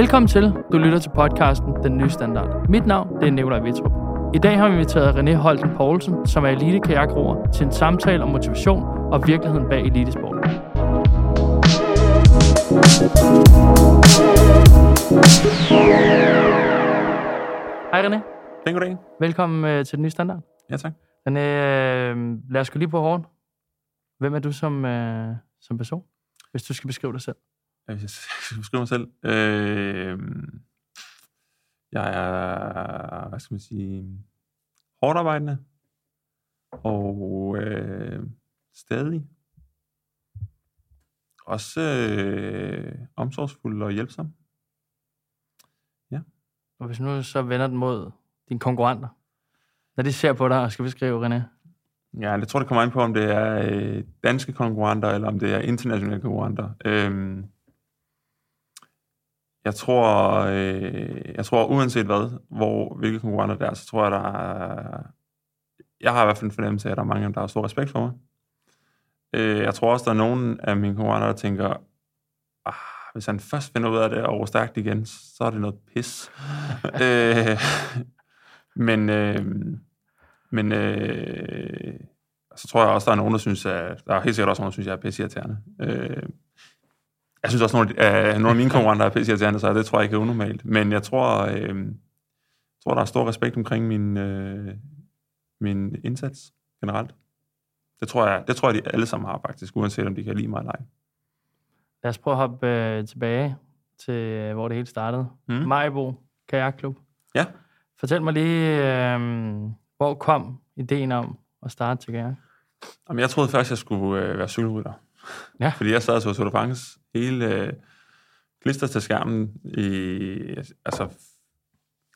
Velkommen til. Du lytter til podcasten Den Nye Standard. Mit navn det er Nikolaj Vitrup. I dag har vi inviteret René Holten Poulsen, som er elite kajakroer, til en samtale om motivation og virkeligheden bag elitesporten. Hej René. Den goddag. Velkommen øh, til Den Nye Standard. Ja, tak. René, øh, lad os gå lige på hårdt. Hvem er du som, øh, som person, hvis du skal beskrive dig selv? Hvis jeg skal beskrive mig selv. Øh, jeg er, hvad skal man sige, hårdt arbejdende. Og øh, stadig. Også øh, omsorgsfuld og hjælpsom. Og hvis nu så vender den mod dine konkurrenter, når de ser på dig og skal beskrive René. Ja, jeg tror, det kommer an på, om det er øh, danske konkurrenter, eller om det er internationale konkurrenter. Øhm, jeg tror, øh, jeg tror uanset hvad, hvor, hvilke konkurrenter der er, så tror jeg, der er, jeg har i hvert fald en fornemmelse af, at der er mange af dem, der har stor respekt for mig. Øh, jeg tror også, der er nogen af mine konkurrenter, der tænker, ah, hvis han først finder ud af det og går stærkt igen, så er det noget pis. øh, men øh, men øh, så tror jeg også, der er nogen, der synes, at der er helt sikkert også nogen, der synes, at jeg er pisseirriterende. Øh, jeg synes også, at nogle, af, nogle af mine konkurrenter er pisseirriterende, så det tror jeg ikke er unormalt. Men jeg tror, øh, jeg tror der er stor respekt omkring min, øh, min indsats generelt. Det tror, jeg, det tror jeg, de alle sammen har faktisk, uanset om de kan lide mig eller ej. Lad os prøve at hoppe øh, tilbage til, øh, hvor det hele startede. Mm. Majbo Kajakklub. Ja. Fortæl mig lige, øh, hvor kom ideen om at starte til kajak? Jamen, jeg troede først, jeg skulle øh, være cykelrytter. Ja. Fordi jeg sad og så Tour de France hele øh, klistret til skærmen i, altså,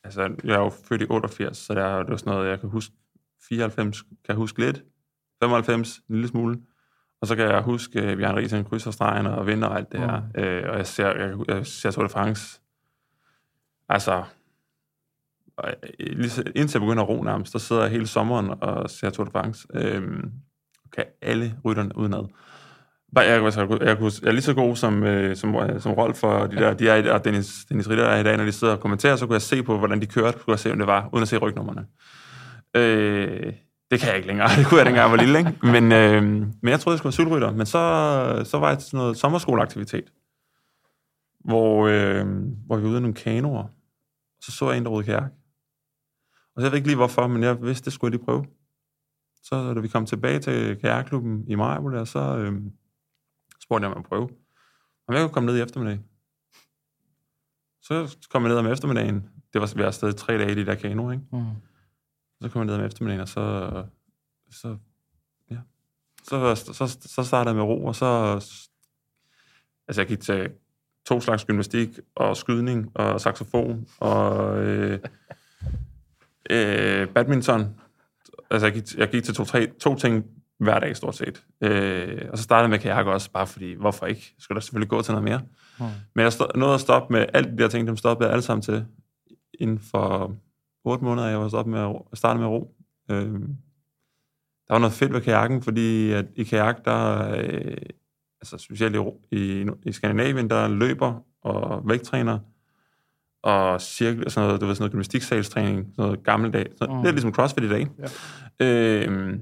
altså, jeg er jo født i 88, så der, det var sådan noget, jeg kan huske, 94 kan jeg huske lidt, 95 en lille smule, og så kan jeg huske, at Bjørn Riesen krydser stregen og vinder og alt det her, Mm. øh, og jeg ser, jeg, jeg ser Tour de France, altså, og, øh, indtil jeg begynder at ro nærmest, der sidder jeg hele sommeren og ser Tour de France, øhm, kan alle rytterne udenad. Nej, jeg, altså, jeg, jeg, jeg er lige så god som, øh, som, øh, som Rolf og de der, de er, og Dennis, Dennis Ritter er i dag, når de sidder og kommenterer, så kunne jeg se på, hvordan de kørte, kunne jeg se, om det var, uden at se rygnummerne. Øh, det kan jeg ikke længere. Det kunne jeg, dengang jeg var lille, ikke? Men, øh, men jeg troede, jeg skulle være cykelrytter. Men så, så var jeg til sådan noget sommerskoleaktivitet, hvor, øh, hvor vi var ude i nogle kanoer. Så så jeg en, der rodede kærk. Og så jeg ved ikke lige hvorfor, men jeg vidste, det skulle jeg lige prøve. Så da vi kom tilbage til kajakklubben i Majbo så øh, spurgte jeg, om måtte prøve. Om jeg kunne komme ned i eftermiddag. Så kom jeg ned om eftermiddagen. Det var, vi var i tre dage i de der kanoer, ikke? Mm. Så kom jeg ned om eftermiddagen, og så, så, ja. så, så, så startede jeg med ro, og så, altså jeg gik til to slags gymnastik, og skydning, og saxofon, og øh, øh, badminton. Altså jeg gik, jeg gik til to, tre, to ting hver dag stort set. Øh, og så startede jeg med kajak også, bare fordi, hvorfor ikke? Skal der selvfølgelig gå til noget mere? Mm. Men jeg stod, nåede at stoppe med alt de der ting, dem stoppede jeg alle sammen til inden for otte måneder, jeg var stoppet med at, ro- at starte med at ro. Øh, der var noget fedt ved kajakken, fordi at i kajak, der, øh, altså specielt i, i, i Skandinavien, der løber og vægttræner og cirkel, sådan noget, du ved, sådan noget gymnastiksalstræning, sådan noget gammeldag. Så, Mm. Det er ligesom CrossFit i dag. Ja. Øh,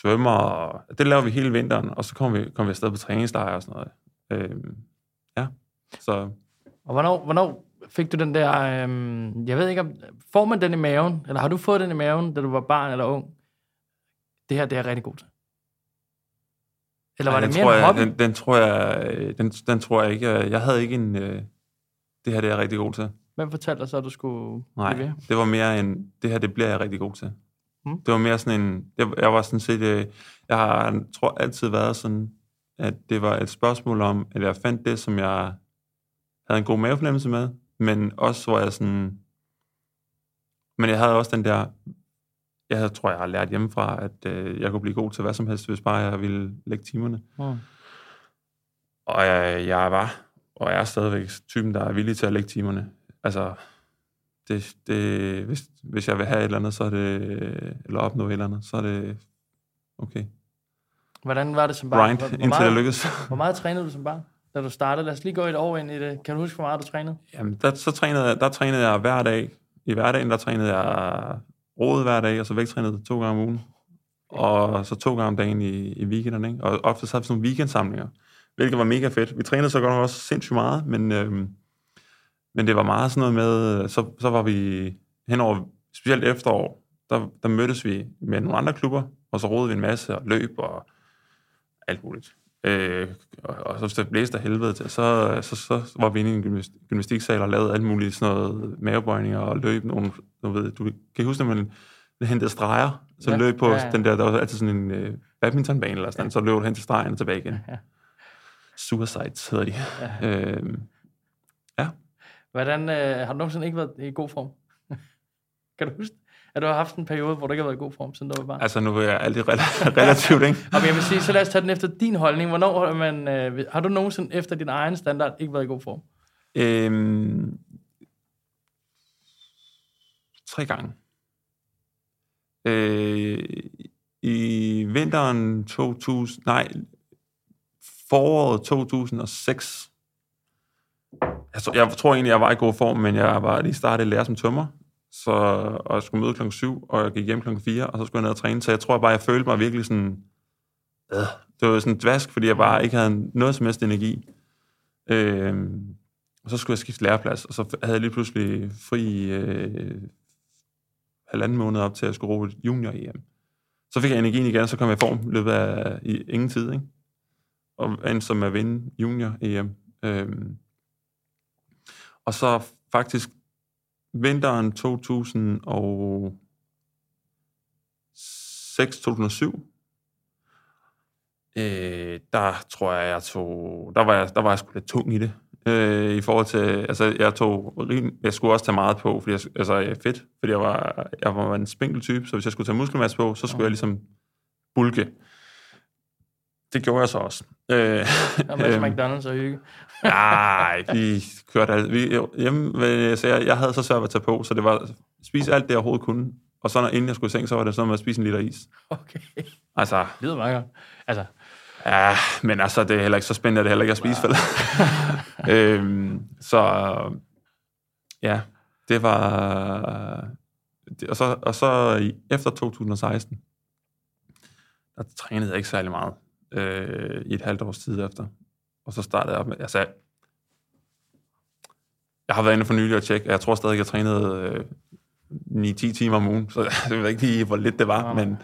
svømmer, og det laver vi hele vinteren, og så kommer vi, kommer vi afsted på træningslejre og sådan noget. Øh, ja, så Og hvornår, hvornår fik du den der, øhm, jeg ved ikke om, får man den i maven, eller har du fået den i maven, da du var barn eller ung? Det her, det er rigtig god til. Eller var Ej, det mere tror en jeg, hobby? Den, den, tror jeg, den, den tror jeg ikke. Jeg havde ikke en... Øh, det her, det er jeg rigtig god til. Hvem fortalte dig så, at du skulle Nej, det var mere en... Det her, det bliver jeg rigtig god til. Mm. Det var mere sådan en... Jeg, jeg var sådan set... Øh, jeg har tror altid været sådan, at det var et spørgsmål om, at jeg fandt det, som jeg havde en god mavefornemmelse med, men også hvor jeg sådan... Men jeg havde også den der... Jeg havde, tror, jeg har lært hjemmefra, at øh, jeg kunne blive god til hvad som helst, hvis bare jeg ville lægge timerne. Mm. Og jeg, jeg var, og er stadigvæk typen, der er villig til at lægge timerne. Altså, det, det, hvis, hvis jeg vil have et eller andet, så er det, eller opnå et eller andet, så er det okay. Hvordan var det som barn? Grind, Hvor, hvor, indtil meget, lykkes. hvor meget trænede du som barn? da du startede? Lad os lige gå et år ind i det. Kan du huske, hvor meget du trænede? Jamen, der, så trænede, jeg- der trænede jeg hver dag. I hverdagen, der trænede jeg rodet hver dag, og så vægttrænede to gange om ugen. Og så to gange om dagen i, i weekenderne. Ikke? Og ofte så havde vi sådan nogle weekendsamlinger, hvilket var mega fedt. Vi trænede så godt nok også sindssygt meget, men, øhm, men det var meget sådan noget med, så, så var vi henover, specielt efterår, der, der mødtes vi med nogle andre klubber, og så rodede vi en masse og løb og alt muligt. Øh, og, og så hvis det blæste af helvede til, så, så, så var vi inde i en gymnast- gymnastiksal og lavede alt muligt sådan noget mavebøjninger og løb nogle, du ved, du kan huske, når man hentede streger, så Ja, ja, løb på ja, ja, ja. ja. den der, der var altid sådan en øh, badmintonbane eller sådan, ja. så løb du hen til stregen og tilbage igen. Ja. Suicides hedder de. Ja. Øh, Hvordan, øh, har du nogensinde ikke været i god form? kan du huske, at du har haft en periode, hvor du ikke har været i god form, siden du var barn? altså nu er jeg altid rela- relativt, ikke? Og jeg vil sige, så lad os tage den efter din holdning. Hvornår har, man, øh, har du nogensinde efter din egen standard ikke været i god form? Øhm, tre gange. Øh, I vinteren 2000, nej, foråret 2006, jeg, tror- jeg tror egentlig, jeg var i god form, men jeg var lige startet lære som tømmer, så, og jeg skulle møde klokken 7, og jeg gik hjem klokken 4, og så skulle jeg ned og træne, så jeg tror bare, jeg følte mig virkelig sådan, øh, det var sådan dvask, fordi jeg bare ikke havde noget som helst energi. Øh, og så skulle jeg skifte læreplads, og så havde jeg lige pludselig fri øh, halvanden måned op til, at jeg skulle ro junior-EM. Så fik jeg energien igen, og så kom jeg i form i løbet af i ingen tid, ikke? Og endte som at vinde junior-EM. Øhm, og så faktisk vinteren 2006-2007, øh, der tror jeg, jeg tog, der var jeg, der var jeg sgu lidt tung i det. Øh, I forhold til, altså jeg tog, jeg skulle også tage meget på, fordi jeg, altså jeg er fedt, fordi jeg var, jeg var en spinkel type, så hvis jeg skulle tage muskelmasse på, så skulle jeg ligesom bulke. Det gjorde jeg så også. Øh, var øhm, McDonald's og hygge. Nej, vi kørte alt. Vi, hjemme, så jeg, jeg havde så svært ved at tage på, så det var spise alt det, jeg overhovedet kunne. Og så når, inden jeg skulle i seng, så var det sådan med at spise en liter is. Okay, det Altså, lyder meget godt. Altså, ja, men altså, det er heller ikke så spændende, det er heller ikke at spise, vel? øhm, så, ja, det var... Det, og, så, og så efter 2016, der trænede jeg ikke særlig meget øh, i et halvt års tid efter. Og så startede jeg op med, altså, jeg har været inde for nylig og tjekke, og jeg tror stadig, jeg trænede øh, 9-10 timer om ugen, så jeg ved ikke lige, hvor lidt det var, Nej. men,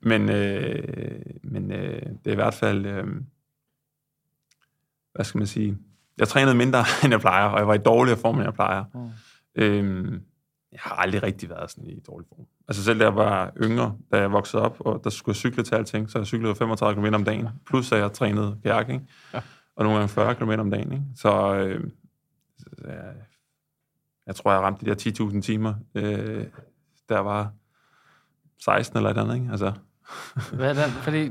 men, øh, men øh, det er i hvert fald, øh, hvad skal man sige, jeg trænede mindre, end jeg plejer, og jeg var i dårligere form, end jeg plejer. Mm. Øhm, jeg har aldrig rigtig været sådan i dårlig form. Altså selv da jeg var yngre, da jeg voksede op, og der skulle jeg cykle til alting, så jeg cyklede 35 km om dagen, plus at jeg trænede kajak, ikke? Ja. og nogle gange 40 km om dagen. Ikke? Så øh, jeg, jeg tror, jeg ramte de der 10.000 timer, øh, der var 16 eller et andet. Ikke? Altså, hvad er den? Fordi,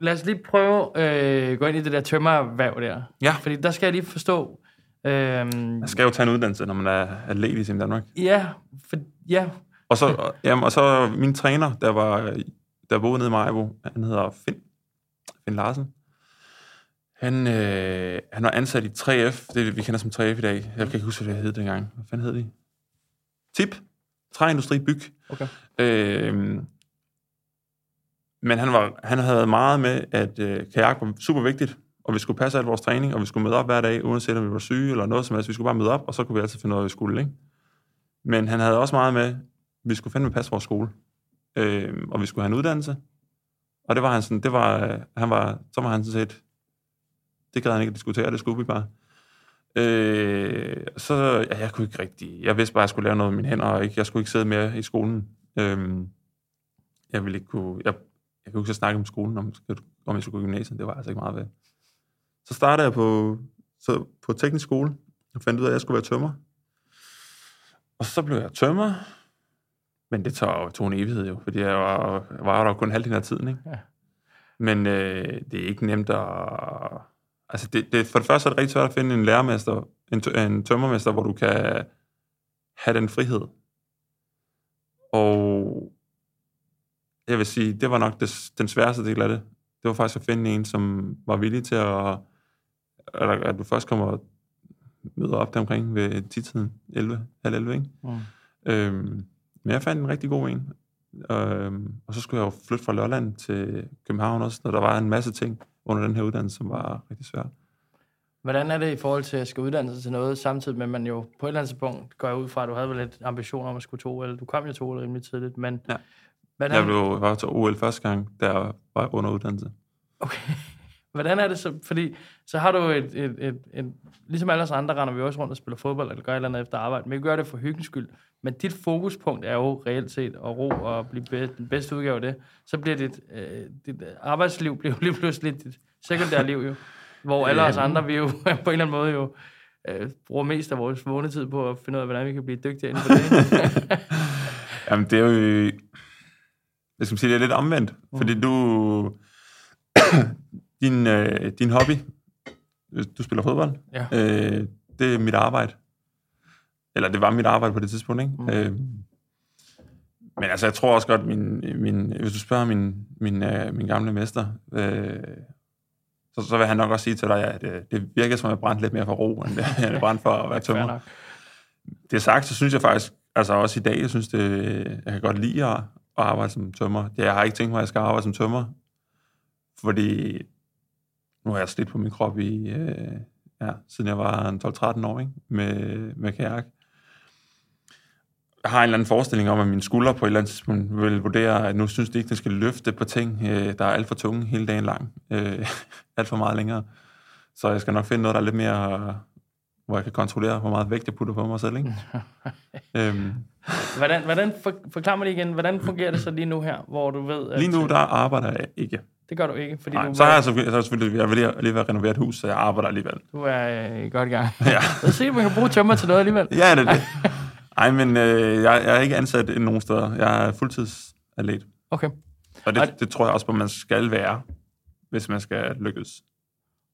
lad os lige prøve at øh, gå ind i det der tømmervæv der. Ja. Fordi der skal jeg lige forstå... Øhm, man skal jo tage en uddannelse, når man er atlet i Team Danmark. ja, for, ja, Og så, jamen, og så min træner, der var der boede nede i Majbo, han hedder Finn, Finn Larsen. Han, øh, han var ansat i 3F, det vi kender som 3F i dag. Jeg kan ikke huske, hvad det hed dengang. Hvad fanden hed de? TIP, Træindustri Byg. Okay. Øh, men han, var, han havde været meget med, at øh, kajak var super vigtigt, og vi skulle passe alt vores træning, og vi skulle møde op hver dag, uanset om vi var syge eller noget som helst. Vi skulle bare møde op, og så kunne vi altid finde ud af, hvad vi skulle. Ikke? Men han havde også meget med, at vi skulle fandme passe vores skole, øh, og vi skulle have en uddannelse. Og det var han sådan, det var, han var, så var han sådan set, det gad han ikke at diskutere, det skulle vi bare. Øh, så ja, jeg kunne ikke rigtig, jeg vidste bare, at jeg skulle lave noget med mine hænder, og ikke, jeg skulle ikke sidde mere i skolen. Øh, jeg ville ikke kunne, jeg, jeg kunne ikke så snakke om skolen, om, om jeg skulle gå i gymnasiet, det var altså ikke meget ved. Så startede jeg på, så på teknisk skole, og fandt ud af, at jeg skulle være tømmer. Og så blev jeg tømmer, men det tog, tog en evighed jo, fordi jeg var, jeg var der kun halvdelen af tiden, ikke? Ja. Men øh, det er ikke nemt at... Altså, det, det, for det første er det rigtig svært at finde en lærermester, en, tø- en tømmermester, hvor du kan have den frihed. Og jeg vil sige, det var nok det, den sværeste del af det. Det var faktisk at finde en, som var villig til at at, at du først kommer og møder op der omkring ved 10-tiden, 11, halv 11, ikke? Mm. Øhm, men jeg fandt en rigtig god en. Øhm, og så skulle jeg jo flytte fra Lolland til København også, og der var en masse ting under den her uddannelse, som var rigtig svært. Hvordan er det i forhold til at skal uddanne sig til noget, samtidig med, at man jo på et eller andet punkt går ud fra, at du havde vel lidt ambition om at skulle to eller Du kom jo to OL rimelig tidligt, men... Ja. Hvordan, Jeg blev var til OL første gang, der var under uddannelse. Okay. Hvordan er det så? Fordi så har du et, et, et, et, ligesom alle os andre render vi også rundt og spiller fodbold, eller gør et eller andet efter arbejde, men vi gør det for hyggens skyld. Men dit fokuspunkt er jo reelt set at ro og blive be, den bedste udgave af det. Så bliver dit, øh, dit arbejdsliv bliver lige pludselig dit sekundære liv jo. Hvor alle os andre, vi jo på en eller anden måde jo øh, bruger mest af vores vågne tid på at finde ud af, hvordan vi kan blive dygtigere inden for det. Jamen, det er jo... Jeg skal sige, det er lidt omvendt, mm. fordi du... din, øh, din hobby, du spiller fodbold, Ja. øh, det er mit arbejde. Eller det var mit arbejde på det tidspunkt, ikke? Mm. Øh, men altså, jeg tror også godt, min, min, hvis du spørger min, min, øh, min gamle mester, øh, så, så vil han nok også sige til dig, at øh, det virker som, at jeg brændte lidt mere for ro, end jeg brændte for at være tømmer. Det er sagt, så synes jeg faktisk, altså også i dag, jeg synes det, jeg kan godt lide at, at arbejde som tømmer. Det, jeg har ikke tænkt mig, at jeg skal arbejde som tømmer, fordi nu har jeg slidt på min krop i, øh, ja, siden jeg var en 12-13 år, ikke? Med, med kajak. Jeg har en eller anden forestilling om, at min skulder på et eller andet tidspunkt vil vurdere, at nu synes de ikke, den skal løfte på ting, øh, der er alt for tunge hele dagen lang. Øh, alt for meget længere. Så jeg skal nok finde noget, der er lidt mere, hvor jeg kan kontrollere, hvor meget vægt jeg putter på mig selv. Ikke? øhm, Hvordan, hvordan for, forklar mig lige igen, hvordan fungerer det så lige nu her, hvor du ved, at lige nu, der arbejder jeg ikke. Det gør du ikke, fordi Nej, du, så har jeg selvfølgelig, så jeg selvfølgelig jeg vil lige, ved at renovere et hus, så jeg arbejder alligevel. du er øh, godt i gang. Ja, Lad os se, om man kan bruge tømmer til noget alligevel. ja det er det. Ej, men øh, jeg, jeg er ikke ansat i nogen steder. Jeg er fuldtidsatlet. Okay. Og Og- det, det tror jeg også, på, man skal være, hvis man skal lykkes.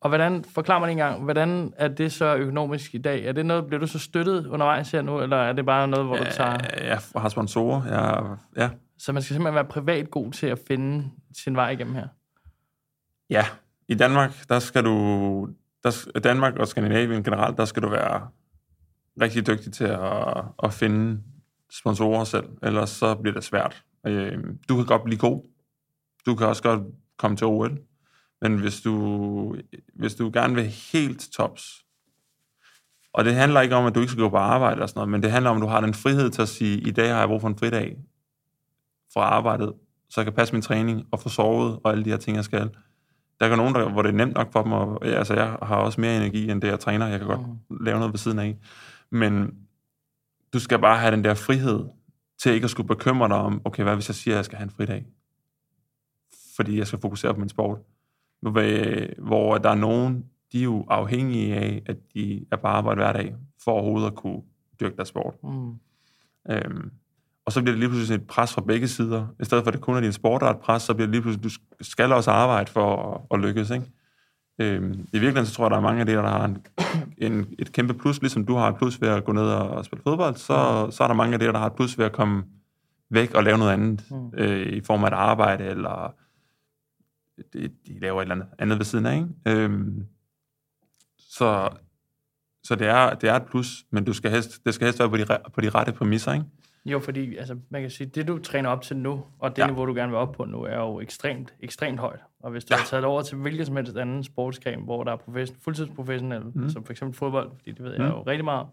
Og hvordan, forklar mig en gang, hvordan er det så økonomisk i dag? Er det noget, bliver du så støttet undervejs her nu, eller er det bare noget, hvor du tager... Jeg har sponsorer. Jeg, ja, Så man skal simpelthen være privat god til at finde sin vej igennem her? Ja, i Danmark, der skal du, der, Danmark og Skandinavien generelt, der skal du være rigtig dygtig til at, at finde sponsorer selv, ellers så bliver det svært. Øh, Du kan godt blive god, du kan også godt komme til OL, men hvis du, hvis du gerne vil helt tops, og det handler ikke om, at du ikke skal gå på arbejde eller sådan noget, men det handler om, at du har den frihed til at sige, i dag har jeg brug for en fridag fra arbejdet, så jeg kan passe min træning og få sovet og alle de her ting, jeg skal. Der er nogen, der, hvor det er nemt nok for dem, og altså, jeg har også mere energi, end det, jeg træner. Jeg kan godt lave noget ved siden af. Men du skal bare have den der frihed til ikke at skulle bekymre dig om, okay, hvad hvis jeg siger, at jeg skal have en fridag? Fordi jeg skal fokusere på min sport. Hvor- Hvor der er nogen, de er jo afhængige af, at de er på arbejde hver dag, for overhovedet at kunne dyrke deres sport. Mm. Øhm, og så bliver det lige pludselig et pres fra begge sider. I stedet for, at det kun er din sport, pres, så bliver det lige pludselig, du skal også arbejde for at, at lykkes. Ikke? Øhm, I virkeligheden, så tror jeg, der er mange af de, der har en, en, et kæmpe plus, ligesom du har et plus ved at gå ned og, spille fodbold, så, så er der mange af de, der har et plus ved at komme væk og lave noget andet, Mm. øh, i form af et arbejde, eller de, de laver et eller andet, andet ved siden af. Ikke? Øhm, så så det er, det er et plus, men du skal helst, det skal helst være på de, på de rette præmisser, ikke? Jo, fordi altså, man kan sige, det du træner op til nu, og det Ja. niveau, du gerne vil op på nu, er jo ekstremt, ekstremt højt. Og hvis du Ja. har taget over til hvilken som helst anden sportsgren, hvor der er profession, fuldtidsprofessionelle, mm. som for eksempel fodbold, fordi det ved jeg Mhm. jo rigtig meget om,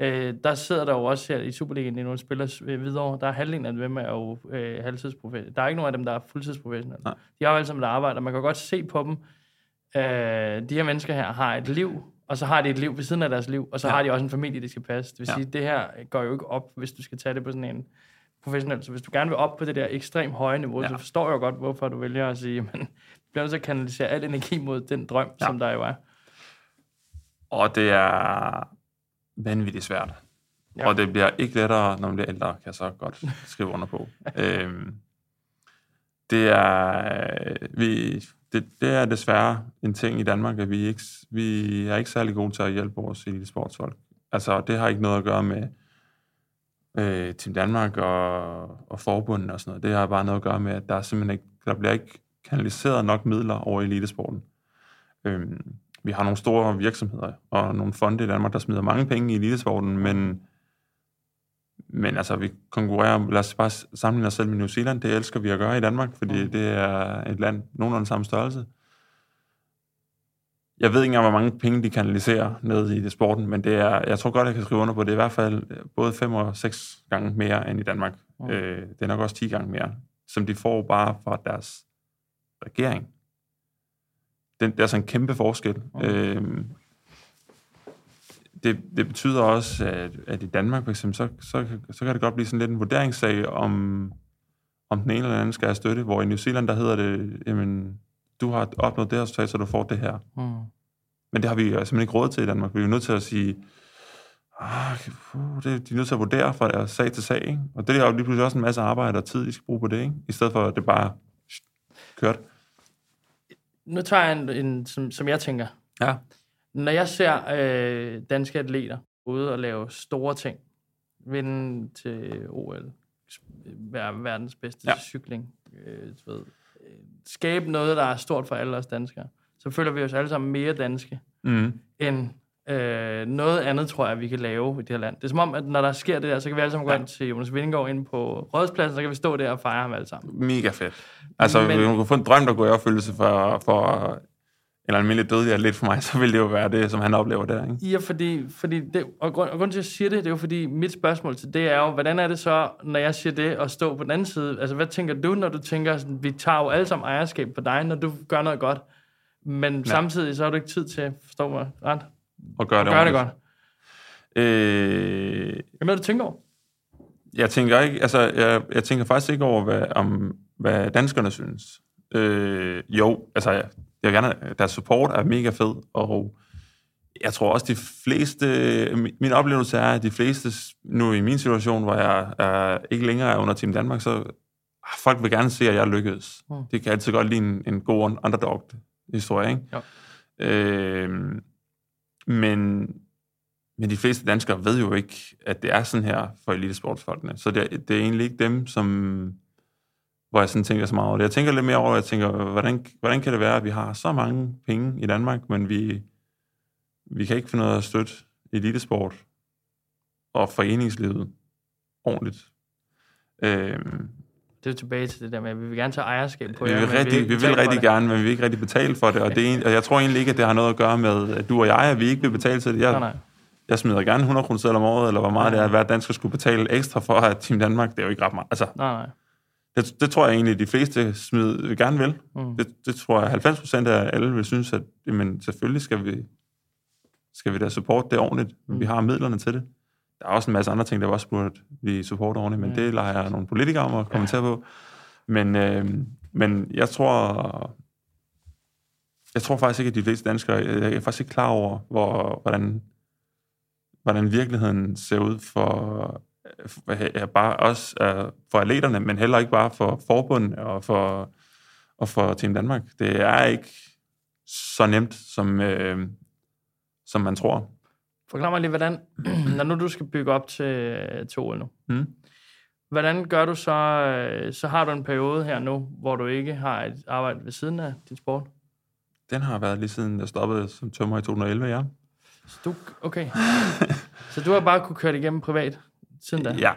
øh, der sidder der jo også her i Superligaen lige nu, spiller øh, videre, der er halvdelen af dem er jo øh, halvtidsprofessionelle. Der er ikke nogen af dem, der er fuldtidsprofessionelle. Nej. De har jo alle sammen et arbejde, og man kan godt se på dem, øh, de her mennesker her har et liv, og så har de et liv ved siden af deres liv, og så Ja. har de også en familie, de skal passe. Det vil Ja. sige, det her går jo ikke op, hvis du skal tage det på sådan en professionel. Så hvis du gerne vil op på det der ekstremt høje niveau, Ja. så forstår jeg jo godt, hvorfor du vælger at sige, men bliver nødt til at kanalisere al energi mod den drøm, Ja. som der jo er. Og det er vanvittigt svært. Ja. Og det bliver ikke lettere, når man bliver ældre, kan jeg så godt skrive under på. øhm, det er øh, vi, det, det er desværre en ting i Danmark, at vi ikke vi er ikke særlig gode til at hjælpe vores elitesportsfolk. Altså, det har ikke noget at gøre med øh, Team Danmark og, og forbundet og sådan noget. Det har bare noget at gøre med, at der er simpelthen ikke, der bliver ikke kanaliseret nok midler over elitesporten. Øhm, vi har nogle store virksomheder og nogle fonde i Danmark, der smider mange penge i elitesporten, men, men altså, vi konkurrerer, lad os bare sammenligne os selv med New Zealand, det elsker vi at gøre i Danmark, fordi Mm. det er et land nogenlunde samme størrelse. Jeg ved ikke engang, hvor mange penge de kanaliserer ned i det sporten, men det er, jeg tror godt, jeg kan skrive under på, det er i hvert fald både fem og seks gange mere end i Danmark. Mm. Øh, det er nok også 10 gange mere, som de får bare fra deres regering. Den, det er altså en kæmpe forskel. Mm. Øh, det, det betyder også, at, at i Danmark for eksempel, så, så, så kan det godt blive sådan lidt en vurderingssag, om, om den ene eller anden skal have støtte, hvor i New Zealand, der hedder det, jamen, du har opnået det her resultat, så du får det her. Mm. Men det har vi simpelthen ikke råd til i Danmark. Vi er jo nødt til at sige, ah, puh, det, de er nødt til at vurdere fra deres sag til sag. Ikke? Og det er jo lige pludselig også en masse arbejde og tid, de skal bruge på det, ikke? i stedet for at det bare kørt. Nu tager jeg en, en som, som jeg tænker. Ja. Når jeg ser øh, danske atleter ude og lave store ting, vinde til OL, være verdens bedste ja. Cykling, øh, ved, øh, skabe noget, der er stort for alle os danskere, så føler vi os alle sammen mere danske, Mm. end øh, noget andet, tror jeg, vi kan lave i det her land. Det er som om, at når der sker det der, så kan vi alle sammen gå Ja. ind til Jonas Vingegaard ind på Rådspladsen, så kan vi stå der og fejre ham alle sammen. Mega fedt. Altså, Men- man kunne få en drøm, der går i opfyldelse for, for en almindelig dødelig atlet for mig, så ville det jo være det, som han oplever der. Ikke? Ja, fordi, fordi det, og, grund, og grund til, at jeg siger det, det er jo fordi, mit spørgsmål til det er jo, hvordan er det så, når jeg siger det, at stå på den anden side? Altså, hvad tænker du, når du tænker, sådan, vi tager jo alle sammen ejerskab på dig, når du gør noget godt, men ja. samtidig så har du ikke tid til, forstå mig ret, Og gøre det, gøre det godt. Øh, Er det noget, du tænker over? jeg tænker ikke, altså, jeg, jeg tænker faktisk ikke over, hvad, om, hvad danskerne synes. Øh, jo, altså, jeg, gerne, deres support er mega fed, og jeg tror også, de fleste, min- min oplevelse er, at de fleste, nu i min situation, hvor jeg er, ikke længere er under Team Danmark, så ah, folk vil gerne se, at jeg lykkedes. Mm. Det kan altid godt lide en, en god underdog-historie, ikke? Jo. Øh, men, men de fleste danskere ved jo ikke, at det er sådan her for elitesportsfolkene. Så det, det er egentlig ikke dem, som hvor jeg sådan tænker så meget over det. Jeg tænker lidt mere over, jeg tænker, hvordan, hvordan kan det være, at vi har så mange penge i Danmark, men vi, vi kan ikke finde noget at støtte elitesport og foreningslivet ordentligt. Øhm, Det er tilbage til det der med, at vi vil gerne tage ejerskab på vi vil, men rigtig, ikke vi vil rigtig det. gerne, men vi vil ikke rigtig betale for det, og, det er, og jeg tror egentlig ikke, at det har noget at gøre med, at du og jeg, at vi ikke vil betale til det. Jeg, Nej, nej. jeg smider gerne 100 kroner om året, eller hvor meget det er, at hver dansker skulle betale ekstra for, at Team Danmark, det er jo ikke ret meget. Altså, Nej, nej. Det, det tror jeg egentlig, de fleste smid, gerne vil. Mm. Det, det tror jeg, 90 procent af alle vil synes, at jamen, selvfølgelig skal vi, skal vi da support det ordentligt, Mm. vi har midlerne til det. Der er også en masse andre ting, der også burde vi support ordentligt, men Mm. det lader jeg nogle politikere om at kommentere på. Men, øh, men jeg tror, jeg tror faktisk ikke, at de fleste danskere, jeg er faktisk ikke klar over, hvor, hvordan, hvordan virkeligheden ser ud for, ja, bare også uh, for atleterne, men heller ikke bare for forbund og for, og for Team Danmark. Det er ikke så nemt, som, øh, som man tror. Forklar mig lige, hvordan, når nu du skal bygge op til, til OL nu, Mm. hvordan gør du så, øh, så har du en periode her nu, hvor du ikke har et arbejde ved siden af dit sport? Den har været lige siden jeg stoppede som tømmer i 2011, ja. Så du, okay. så du har bare kunne køre det igennem privat siden da? Ja,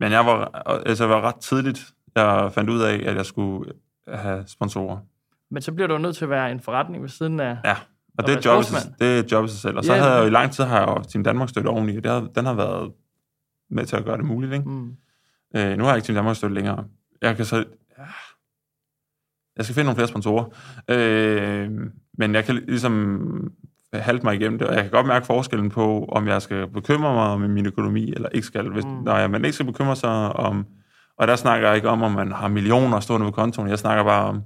men jeg var, altså, jeg var ret tidligt, jeg fandt ud af, at jeg skulle have sponsorer. Men så bliver du nødt til at være en forretning ved siden af. Ja, og det er, jobbet, det er jobbet sig selv. Og så Ja, havde jeg jo i lang tid har jeg jo Team Danmark støtte oveni, og det har, den har været med til at gøre det muligt. Ikke? Mm. Øh, nu har jeg ikke Team Danmark støtte længere. Jeg kan så... Ja, jeg skal finde nogle flere sponsorer. Øh, men jeg kan ligesom halte mig igennem det, og jeg kan godt mærke forskellen på, om jeg skal bekymre mig om min økonomi, eller ikke skal. Hvis, Mm. Når man ikke skal bekymre sig om... Og der snakker jeg ikke om, om man har millioner stående på kontoen. Jeg snakker bare om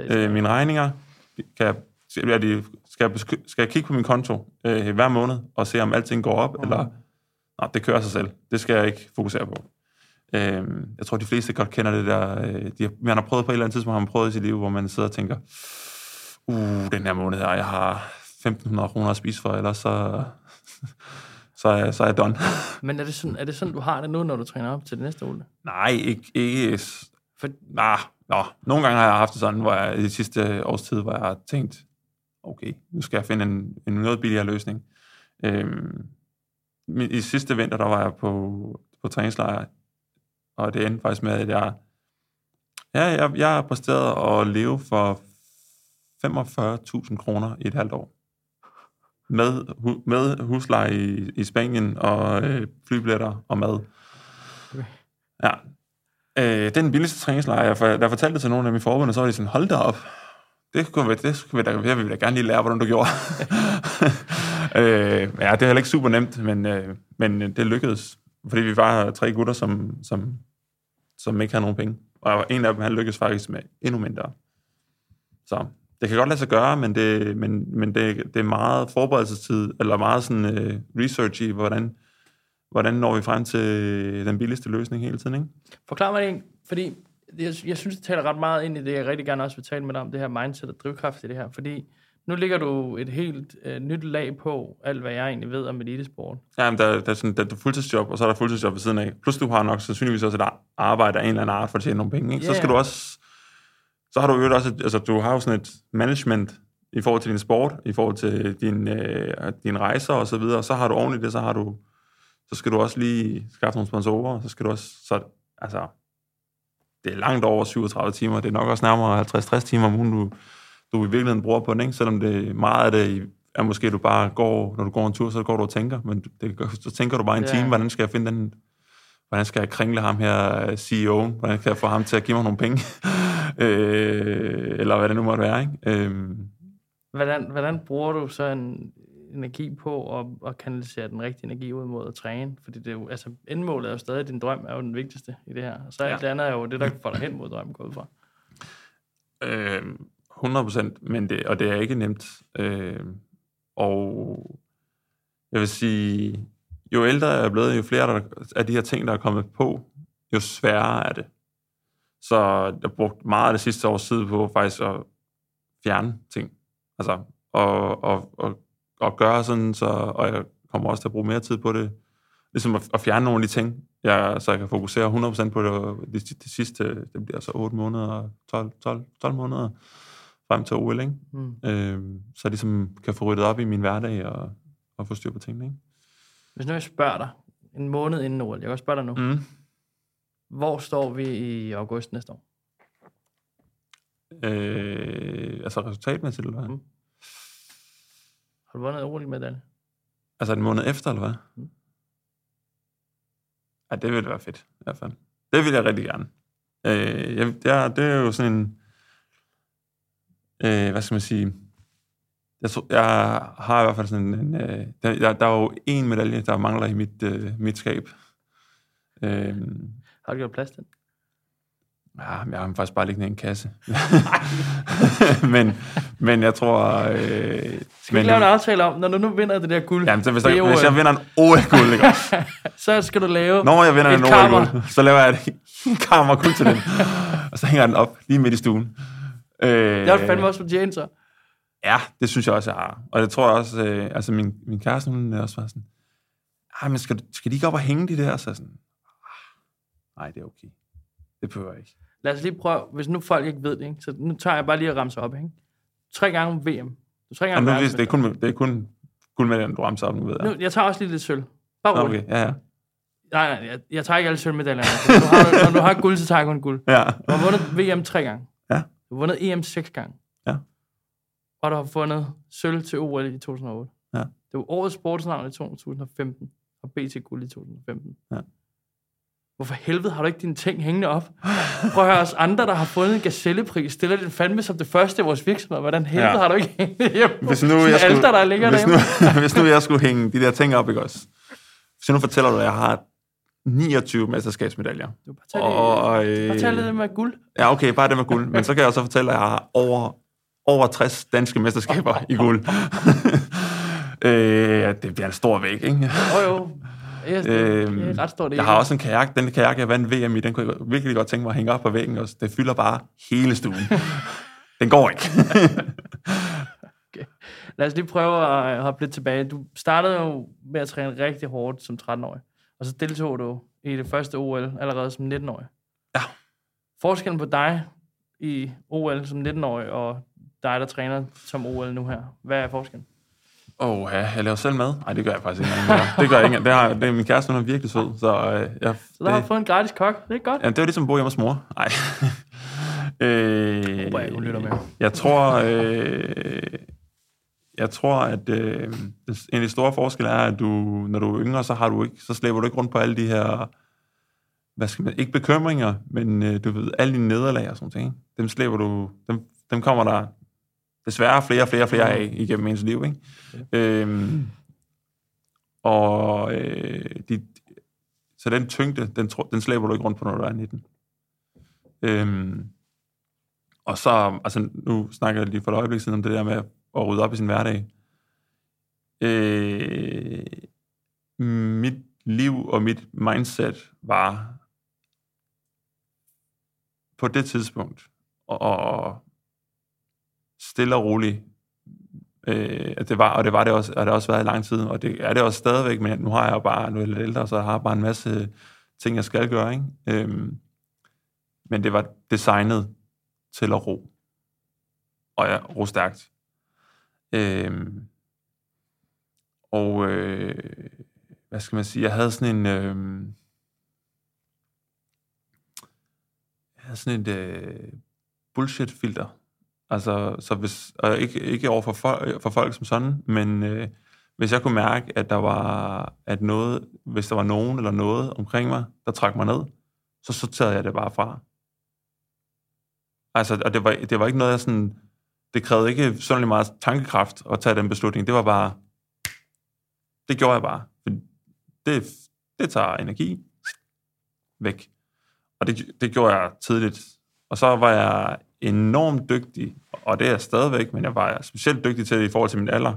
øh, mine regninger. Kan jeg, skal, jeg, de- skal, jeg, skal jeg kigge på min konto øh, hver måned, og se, om alting går op, Mm. eller... Nej, det kører sig selv. Det skal jeg ikke fokusere på. Øh, jeg tror, de fleste godt kender det der... Øh, de, man har prøvet på et eller andet tidspunkt, har man prøvet i sit liv, hvor man sidder og tænker, uh, den her måned her, jeg har 1.500 kroner at spise for, ellers så, så, er, så er jeg done. Men er det, sådan, er det sådan, du har det nu, når du træner op til det næste OL? Nej, ikke... ikke For, nah, nå. Nogle gange har jeg haft det sådan, hvor jeg i de sidste års tid, hvor jeg har tænkt, okay, nu skal jeg finde en, en noget billigere løsning. Øhm, i sidste vinter, der var jeg på, på træningslejr, og det endte faktisk med, at jeg, ja, jeg, jeg har præsteret at leve for 45.000 kroner i et halvt år. Med, hu, med husleje i, i Spanien og øh, flybilletter og mad. Okay. Ja. Øh, den billigste træningslejr, jeg, for, jeg fortalte det til nogle af mine forbunde, så var de sådan, hold da op. Det, kunne vi, det, skulle vi da, det vil vi da gerne lige lære, hvordan du gjorde. øh, ja, det er heller ikke super nemt, men, øh, men det lykkedes. Fordi vi var tre gutter, som, som, som ikke havde nogen penge. Og en af dem, han lykkedes faktisk med endnu mindre. Så det kan godt lade sig gøre, men det, men, men det, det er meget forberedelsestid, eller meget sådan uh, research i, hvordan, hvordan når vi frem til den billigste løsning hele tiden, ikke? Forklar mig det, fordi jeg, jeg synes, det taler ret meget ind i det, jeg rigtig gerne også vil tale med dig om, det her mindset og drivkraft i det her, fordi nu ligger du et helt uh, nyt lag på alt, hvad jeg egentlig ved om elitesport. Ja, men der, der, er sådan, der er fuldtidsjob, og så er der fuldtidsjob ved siden af. Plus du har nok sandsynligvis også et arbejde af en eller anden art for at tjene nogle penge. Ikke? Yeah. Så skal du også... Så har du jo også... Altså, du har jo sådan et management i forhold til din sport, i forhold til din, øh, din rejser og så videre, så har du ordentligt det, så har du... Så skal du også lige skaffe nogle sponsorer, så skal du også... Så, altså, det er langt over 37 timer, det er nok også nærmere 50-60 timer om ugen, du, du i virkeligheden bruger på den, ikke? selvom det meget af det er måske, du bare går, når du går en tur, så går du og tænker, men det, så tænker du bare en ja. time, hvordan skal jeg finde den, hvordan skal jeg kringle ham her, CEO'en, hvordan kan jeg få ham til at give mig nogle penge, øh, eller hvad det nu måtte være. Ikke? Øh. Hvordan, hvordan bruger du så en energi på at, at kanalisere den rigtige energi ud mod at træne? Fordi det er jo, altså, endmålet er jo stadig, din drøm er jo den vigtigste i det her. Så alt ja. det andet er jo det, der får dig hen mod drømmen gå ud fra. Øh, 100 procent, men det, og det er ikke nemt. Øh, og jeg vil sige, jo ældre jeg er blevet, jo flere der, af de her ting, der er kommet på, jo sværere er det. Så jeg brugte meget af det sidste års tid på faktisk at fjerne ting. Altså, og, og, og, og gøre sådan, så, og jeg kommer også til at bruge mere tid på det, ligesom at, at fjerne nogle af de ting, jeg, så jeg kan fokusere 100% på det, de, de sidste, det bliver så 8 måneder, 12, 12, 12 måneder, frem til OL, ikke? Mm. Øh, så jeg ligesom kan få ryddet op i min hverdag og, og få styr på tingene. Ikke? Hvis nu jeg spørger dig, en måned inden OL, jeg kan også spørge dig nu, mm. Hvor står vi i august næste år? Øh, altså resultatmæssigt, eller hvad? Mm. Har du vundet OL-medalje? Altså en måned efter, eller hvad? Mm. Ja, det ville være fedt, i hvert fald. Det vil jeg rigtig gerne. Øh, jeg, det, det er jo sådan en øh, hvad skal man sige, jeg, tror, jeg har i hvert fald sådan en, øh, der, der er jo en medalje, der mangler i mit, øh, mit skab. Øh, har du gjort plads til Ja, jeg har faktisk bare liggende i en kasse. men, men jeg tror... Øh, Skal vi men, lave en aftale om, når du nu vinder det der guld? Jamen, så hvis, der, hvis jeg vinder en OL-guld, ikke? så skal du lave Når jeg vinder en OL-guld, så laver jeg et kammer guld til den. og så hænger den op lige midt i stuen. Øh, det har du fandme også fortjent, så. Ja, det synes jeg også, jeg har. Og det tror jeg også, øh, altså min, min kæreste, hun er også sådan, ah, men skal, skal de ikke op og hænge de der? Så sådan, nej, det er okay. Det behøver jeg ikke. Lad os lige prøve, hvis nu folk ikke ved det, ikke? så nu tager jeg bare lige at ramse op. Ikke? Tre gange VM. Tre gange Jamen, nu, det, er kun, det er kun, kun med den, du ramser op, nu ved jeg. Nu, jeg tager også lige lidt sølv. Bare okay, ja, ja. Nej, nej, jeg, jeg tager ikke alle sølvmedaljerne. Når du har, når du har guld, så tager jeg kun guld. Ja. Du har vundet VM tre gange. Ja. Du har vundet EM seks gange. Ja. Og du har fundet sølv til OL i 2008. Ja. Det var årets sportsnavn i 2015, og BT Guld i 2015. Ja. Hvorfor helvede har du ikke dine ting hængende op? Prøv at høre os andre, der har fundet en gazellepris, stiller den fandme som det første i vores virksomhed. Hvordan helvede ja. har du ikke hængende hjemme? Hvis nu, jeg skulle, alter, der ligger hvis, nu, hvis nu jeg skulle hænge de der ting op, ikke også? Hvis nu fortæller du, at jeg har 29 mesterskabsmedaljer. Du bare og, øh, bare tage det med guld. Ja, okay, bare det med guld. Men så kan jeg også fortælle, at jeg har over, over 60 danske mesterskaber i guld. øh, det bliver en stor væg, ikke? Jo, jo. Yes, det, øhm, det er ret stort. Jeg har også en kajak. Den kajak, jeg vandt VM i, den kunne jeg virkelig godt tænke mig at hænge op på væggen. Og det fylder bare hele stuen. den går ikke. okay. Lad os lige prøve at hoppe lidt tilbage. Du startede jo med at træne rigtig hårdt som 13-årig. Og så deltog du i det første OL allerede som 19-årig. Ja. Forskellen på dig i OL som 19-årig og dig, der træner som OL nu her. Hvad er forskellen? Åh, oh, ja, jeg laver selv mad. Nej, det gør jeg faktisk ikke engang. Det gør jeg ikke. Det, har, det er min kæreste, hun er virkelig sød. Så, øh, jeg, Så der har fået en gratis kok. Det er godt. ja, det var ligesom at bo hjemme hos mor. Nej. øh, jeg, hun lytter med. Jeg tror, øh, jeg tror, at øh, en af de store forskelle er, at du, når du er yngre, så, har du ikke, så slæber du ikke rundt på alle de her, hvad skal man, ikke bekymringer, men øh, du ved, alle dine nederlag og sådan. Ikke? Dem slæber du, dem, dem kommer der desværre flere og flere og flere af igennem ens liv. Ikke? Øhm, og øh, de, så den tyngde, den, den slæber du ikke rundt på, når du er 19. Øhm, og så, altså nu snakker jeg lige for et øjeblik siden om det der med at rydde op i sin hverdag. Øh, mit liv og mit mindset var på det tidspunkt og stille og roligt Øh, at det var, og det var det også, og det har også været i lang tid, og det er det også stadigvæk, men nu har jeg jo bare, nu er jeg lidt ældre, så jeg har bare en masse ting, jeg skal gøre, ikke? Øhm, men det var designet til at ro. Og ja, ro stærkt. Øhm, og øh, hvad skal man sige, jeg havde sådan en, øh, jeg havde sådan et øh, bullshit-filter, Altså, så hvis, og ikke, ikke over for, folk, for folk som sådan, men øh, hvis jeg kunne mærke, at der var, at noget, hvis der var nogen eller noget omkring mig, der trak mig ned, så sorterede jeg det bare fra. Altså, og det var, det var ikke noget, jeg sådan, det krævede ikke sådan meget tankekraft at tage den beslutning. Det var bare, det gjorde jeg bare. Det, det tager energi væk. Og det, det gjorde jeg tidligt. Og så var jeg enormt dygtig, og det er jeg stadigvæk, men jeg var specielt dygtig til det i forhold til min alder,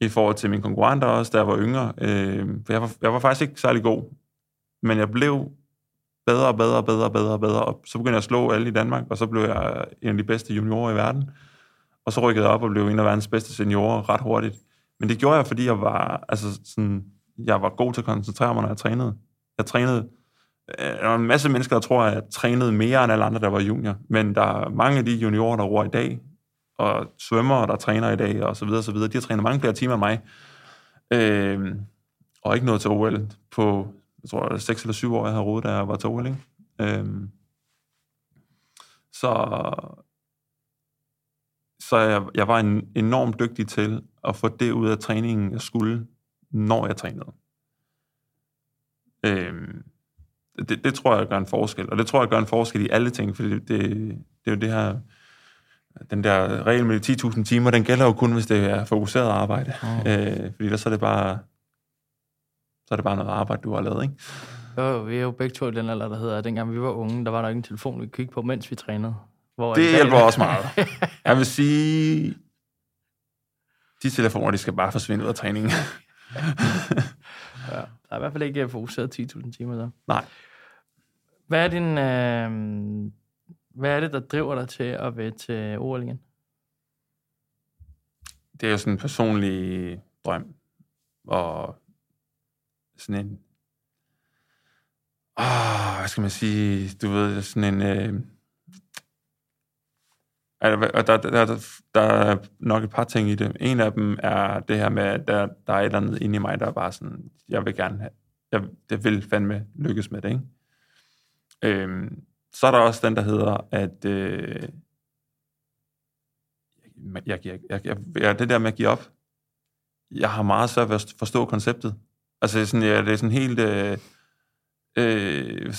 i forhold til mine konkurrenter også, da jeg var yngre. Øh, for jeg var, jeg var faktisk ikke særlig god, men jeg blev bedre og bedre og bedre og bedre og bedre, og så begyndte jeg at slå alle i Danmark, og så blev jeg en af de bedste juniorer i verden. Og så rykkede jeg op og blev en af verdens bedste seniorer ret hurtigt. Men det gjorde jeg, fordi jeg var, altså sådan, jeg var god til at koncentrere mig, når jeg trænede. Jeg trænede Øh, der er en masse mennesker, der tror, at jeg trænede mere end alle andre, der var junior. Men der er mange af de juniorer, der roer i dag, og svømmer, der træner i dag, og så videre, så videre. De har trænet mange flere timer end mig. Øh, og ikke noget til OL på, jeg tror, det 6 eller 7 år, jeg havde rodet, da jeg var til OL. Ikke? Øh, så så jeg, jeg var en, enormt dygtig til at få det ud af træningen, jeg skulle, når jeg trænede. Øh, det, det tror jeg gør en forskel. Og det tror jeg gør en forskel i alle ting, fordi det, det, det er jo det her, den der regel med de 10.000 timer, den gælder jo kun, hvis det er fokuseret arbejde. Oh. Øh, fordi ellers så er det bare, så er det bare noget arbejde, du har lavet, ikke? Jo, vi er jo begge to i den alder, der hedder, at dengang vi var unge, der var der ikke en telefon, vi kiggede på, mens vi trænede. Hvor det hjælper også meget. Jeg vil sige, de telefoner, de skal bare forsvinde ud af træningen. ja, der er i hvert fald ikke fokuseret 10.000 timer der. Nej. Hvad er, din, øh, hvad er det, der driver dig til at være til OL igen? Det er jo sådan en personlig drøm. Og sådan en... Åh, hvad skal man sige? Du ved, sådan en... Øh, og der, der, der, der er nok et par ting i det. En af dem er det her med, at der, der er et eller andet inde i mig, der er bare sådan, jeg vil gerne have, jeg, jeg vil fandme lykkes med det, ikke? Øhm, så er der også den, der hedder, at øh, jeg, jeg, jeg, jeg, jeg, det der med at give op, jeg har meget svært ved at forstå konceptet. Altså, sådan, ja, det er sådan helt... Øh, øh,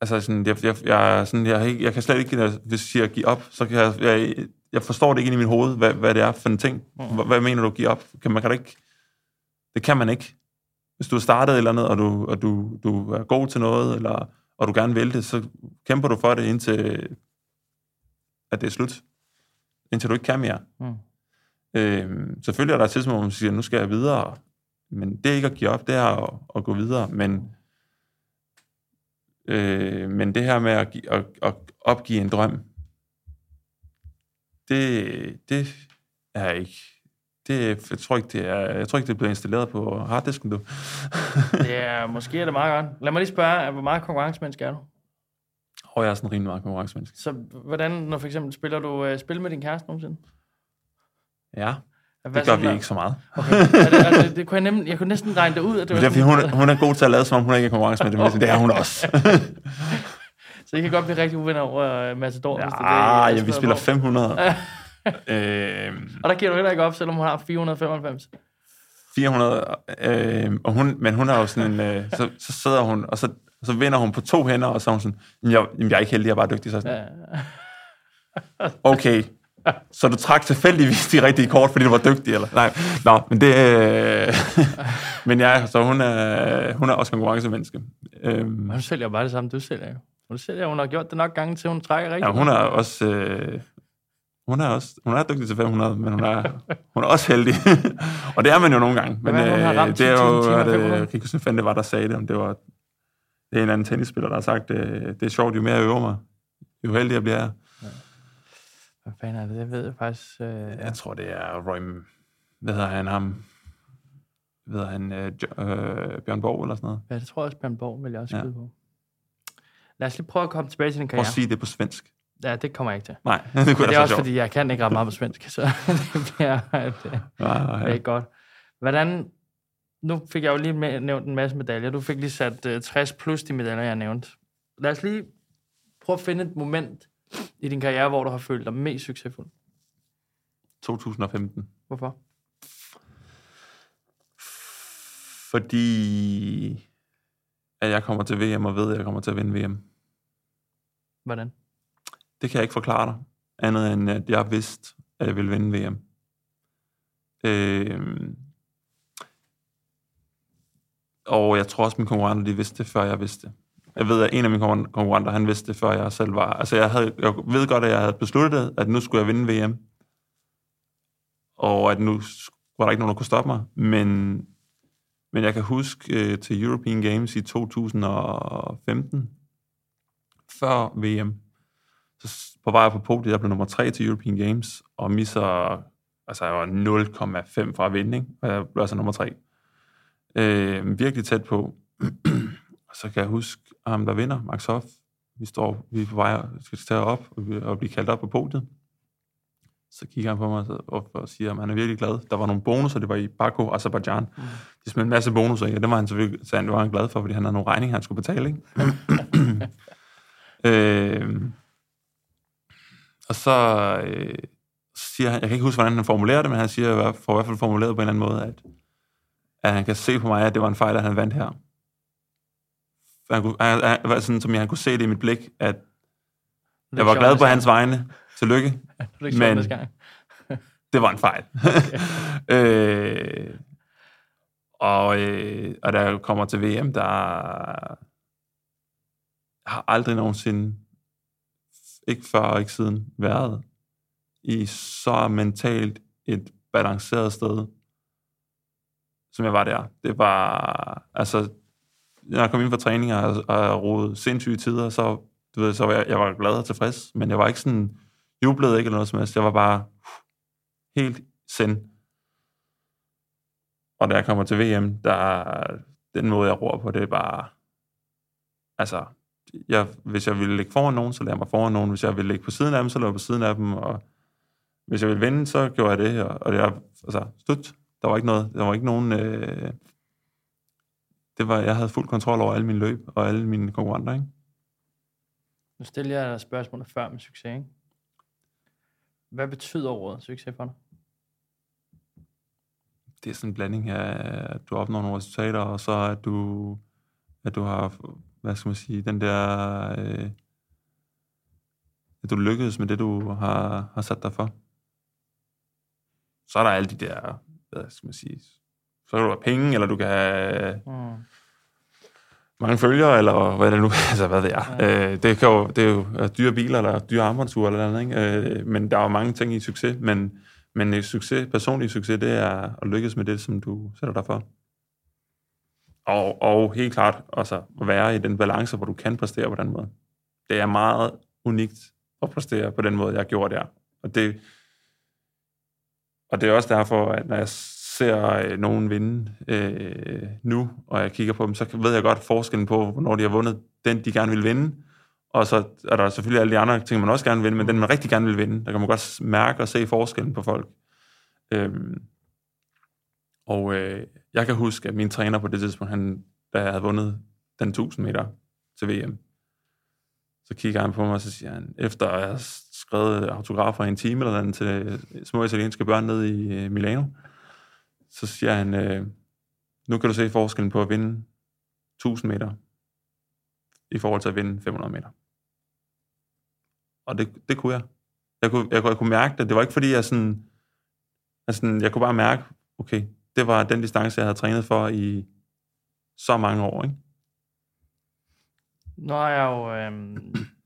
altså, sådan, jeg, jeg, jeg, sådan, jeg, jeg kan slet ikke, hvis jeg siger give op, så kan jeg, jeg, jeg forstår det ikke ind i mit hoved, hvad, hvad det er for en ting. Mm. Hvad, hvad mener du give op? Kan man kan det ikke... Det kan man ikke. Hvis du har startet et eller andet, og du, og du, du er god til noget, eller og du gerne vil det, så kæmper du for det indtil, at det er slut. Indtil du ikke kan mere. Mm. Øhm, selvfølgelig er der et tidspunkt, hvor man siger, nu skal jeg videre. Men det er ikke at give op, det er at, at gå videre. Men, øh, men det her med at, at, at opgive en drøm, det, det er ikke det, jeg, tror ikke, det er, jeg tror ikke, det er blevet installeret på harddisken, du. er, måske er det meget godt. Lad mig lige spørge, hvor meget konkurrencemenneske er du? Og jeg er sådan rimelig meget konkurrencemenneske. Så hvordan, når for eksempel spiller du uh, spil med din kæreste nogensinde? Ja, Hvad det gør vi der- ikke så meget. Okay. Det, er det, det, kunne jeg, nemt, jeg kunne næsten regne det ud, at det Det var er, sådan, hun, hun er god til at lade, som om hun ikke er konkurrencemenneske. Det er hun også. Så I kan godt blive rigtig uvenner over uh, Matador. hvis det er det, Ja, I ja, vi spiller spiller på. 500. øhm, Og der giver du heller ikke op, selvom hun har 495. 400, øh, og hun, men hun er jo sådan en, øh, så, så sidder hun, og så, så vinder hun på to hænder, og så er hun sådan, "Jamen, jeg, jeg er ikke heldig, jeg er bare dygtig. Så sådan, Ja. okay, så du trak tilfældigvis de rigtige kort, fordi du var dygtig, eller? Nej, nå, men det, øh, men ja, så hun er, hun er også konkurrencemenneske. Øhm, hun sælger bare det samme, du sælger jo. Hun sælger, hun har gjort det nok gange til, hun trækker rigtig ja, hun er også, øh, hun er også, hun er dygtig til 500, men hun er, hun er også heldig. og det er man jo nogle gange. Men øh, det er 10.000 jo, at, 500? øh, Rico Fante var, der sagde det, om det var, det er en eller anden tennisspiller, der har sagt, øh, det er sjovt, jo mere jeg øver mig, jo heldigere bliver jeg. Hvad fanden er det? Det ved jeg faktisk. Øh, ja. Jeg tror, det er Roy, hvad hedder han, ham, hvad hedder han, øh, øh, Bjørn Borg eller sådan noget. ja, det tror jeg også, Bjørn Borg vil jeg også Ja. skyde på. Lad os lige prøve at komme tilbage til din Prøv at karriere. sige det på svensk. Ja, det kommer jeg ikke til. Nej, det kunne Men det er så også, sjovt. fordi jeg kan ikke ret meget på svensk, så det bliver det, det Ah, er ja. ikke godt. Hvordan, nu fik jeg jo lige med, nævnt en masse medaljer. Du fik lige sat uh, 60 plus de medaljer, jeg nævnte. Lad os lige prøve at finde et moment i din karriere, hvor du har følt dig mest succesfuld. 2015. Hvorfor? Fordi at jeg kommer til VM og ved, at jeg kommer til at vinde VM. Hvordan? Det kan jeg ikke forklare dig, andet end at jeg vidste, at jeg ville vinde VM. Øhm, og jeg tror også, mine konkurrenter de vidste det, før jeg vidste det. Jeg ved, at en af mine konkurrenter, han vidste det, før jeg selv var. Altså, jeg, havde, jeg ved godt, at jeg havde besluttet, at nu skulle jeg vinde VM. Og at nu var der ikke nogen, der kunne stoppe mig. Men, men jeg kan huske øh, til European Games i 2015, før VM, så på vej på podiet, jeg blev nummer 3 til European Games, og misser, altså jeg var 0,5 fra vinding, og jeg blev altså nummer 3. Øh, virkelig tæt på. og så kan jeg huske, ham der vinder, Max Hoff, vi står, vi er på vej, skal tage op og, og blive kaldt op på podiet. Så kigger han på mig og- og, siger, at han er virkelig glad. Der var nogle bonusser, det var i Baku, Azerbaijan. Mm. De smed en masse bonusser og det var han selvfølgelig sagde han, det var han glad for, fordi han havde nogle regninger, han skulle betale. Ikke? øh, og så øh, siger han, jeg kan ikke huske, hvordan han formulerer det, men han siger, får i hvert fald formuleret på en eller anden måde, at, at han kan se på mig, at det var en fejl, at han vandt her. Han kunne, han, han, sådan, som jeg han kunne se det i mit blik, at jeg var glad på hans vegne. Tillykke. Men-. Det var en fejl. øh, og, øh, og da jeg kommer til VM, der har aldrig nogensinde, ikke før og ikke siden, været i så mentalt et balanceret sted, som jeg var der. Det var, altså, når jeg kom ind fra træning og, og rodede sindssyge tider, så, du ved, så var jeg, jeg var glad og tilfreds, men jeg var ikke sådan, jublede ikke eller noget som helst. Jeg var bare helt send. Og da jeg kommer til VM, der den måde, jeg ror på, det er bare, altså, jeg, hvis jeg ville ligge foran nogen, så lader jeg mig foran nogen. Hvis jeg ville ligge på siden af dem, så lader jeg på siden af dem. Og hvis jeg ville vinde, så gjorde jeg det. Og, og det er, altså, slut. Der var ikke noget, der var ikke nogen, øh, det var, jeg havde fuld kontrol over alle mine løb og alle mine konkurrenter, ikke? Nu stiller jeg dig spørgsmålet før med succes, ikke? Hvad betyder ordet succes for dig? det er sådan en blanding af, at du opnår nogle resultater, og så at du, at du har, hvad skal man sige, den der, øh, at du lykkedes med det, du har, har sat dig for. Så er der alle de der, hvad skal man sige, så kan du have penge, eller du kan have Mm. mange følgere, eller hvad det nu altså hvad ved jeg. Ja. Øh, det, kan jo, det er jo dyre biler, eller dyre armbåndsure, eller noget, ikke? Øh, men der er jo mange ting i succes, men, men en succes, personlig succes, det er at lykkes med det, som du sætter dig for. Og, og helt klart også at være i den balance, hvor du kan præstere på den måde. Det er meget unikt at præstere på den måde, jeg gjorde der. Og det, og det er også derfor, at når jeg ser øh, nogen vinde øh, nu, og jeg kigger på dem, så ved jeg godt forskellen på, hvornår de har vundet den, de gerne vil vinde, Og så er der selvfølgelig alle de andre ting, man også gerne vil vinde, men den, man rigtig gerne vil vinde, der kan man godt mærke og se forskellen på folk. Øhm, og øh, jeg kan huske, at min træner på det tidspunkt, han, da jeg havde vundet den 1000 meter til VM, så kigger han på mig, og så siger han, efter at jeg har skrevet autografer i en time eller den til små italienske børn nede i øh, Milano, så siger han, øh, nu kan du se forskellen på at vinde 1000 meter i forhold til at vinde 500 meter. Og det, det kunne jeg. Jeg kunne, jeg, kunne, jeg kunne mærke det. Det var ikke fordi, jeg sådan, altså, jeg kunne bare mærke, okay, det var den distance, jeg havde trænet for i så mange år, ikke? Nu har jeg jo øh,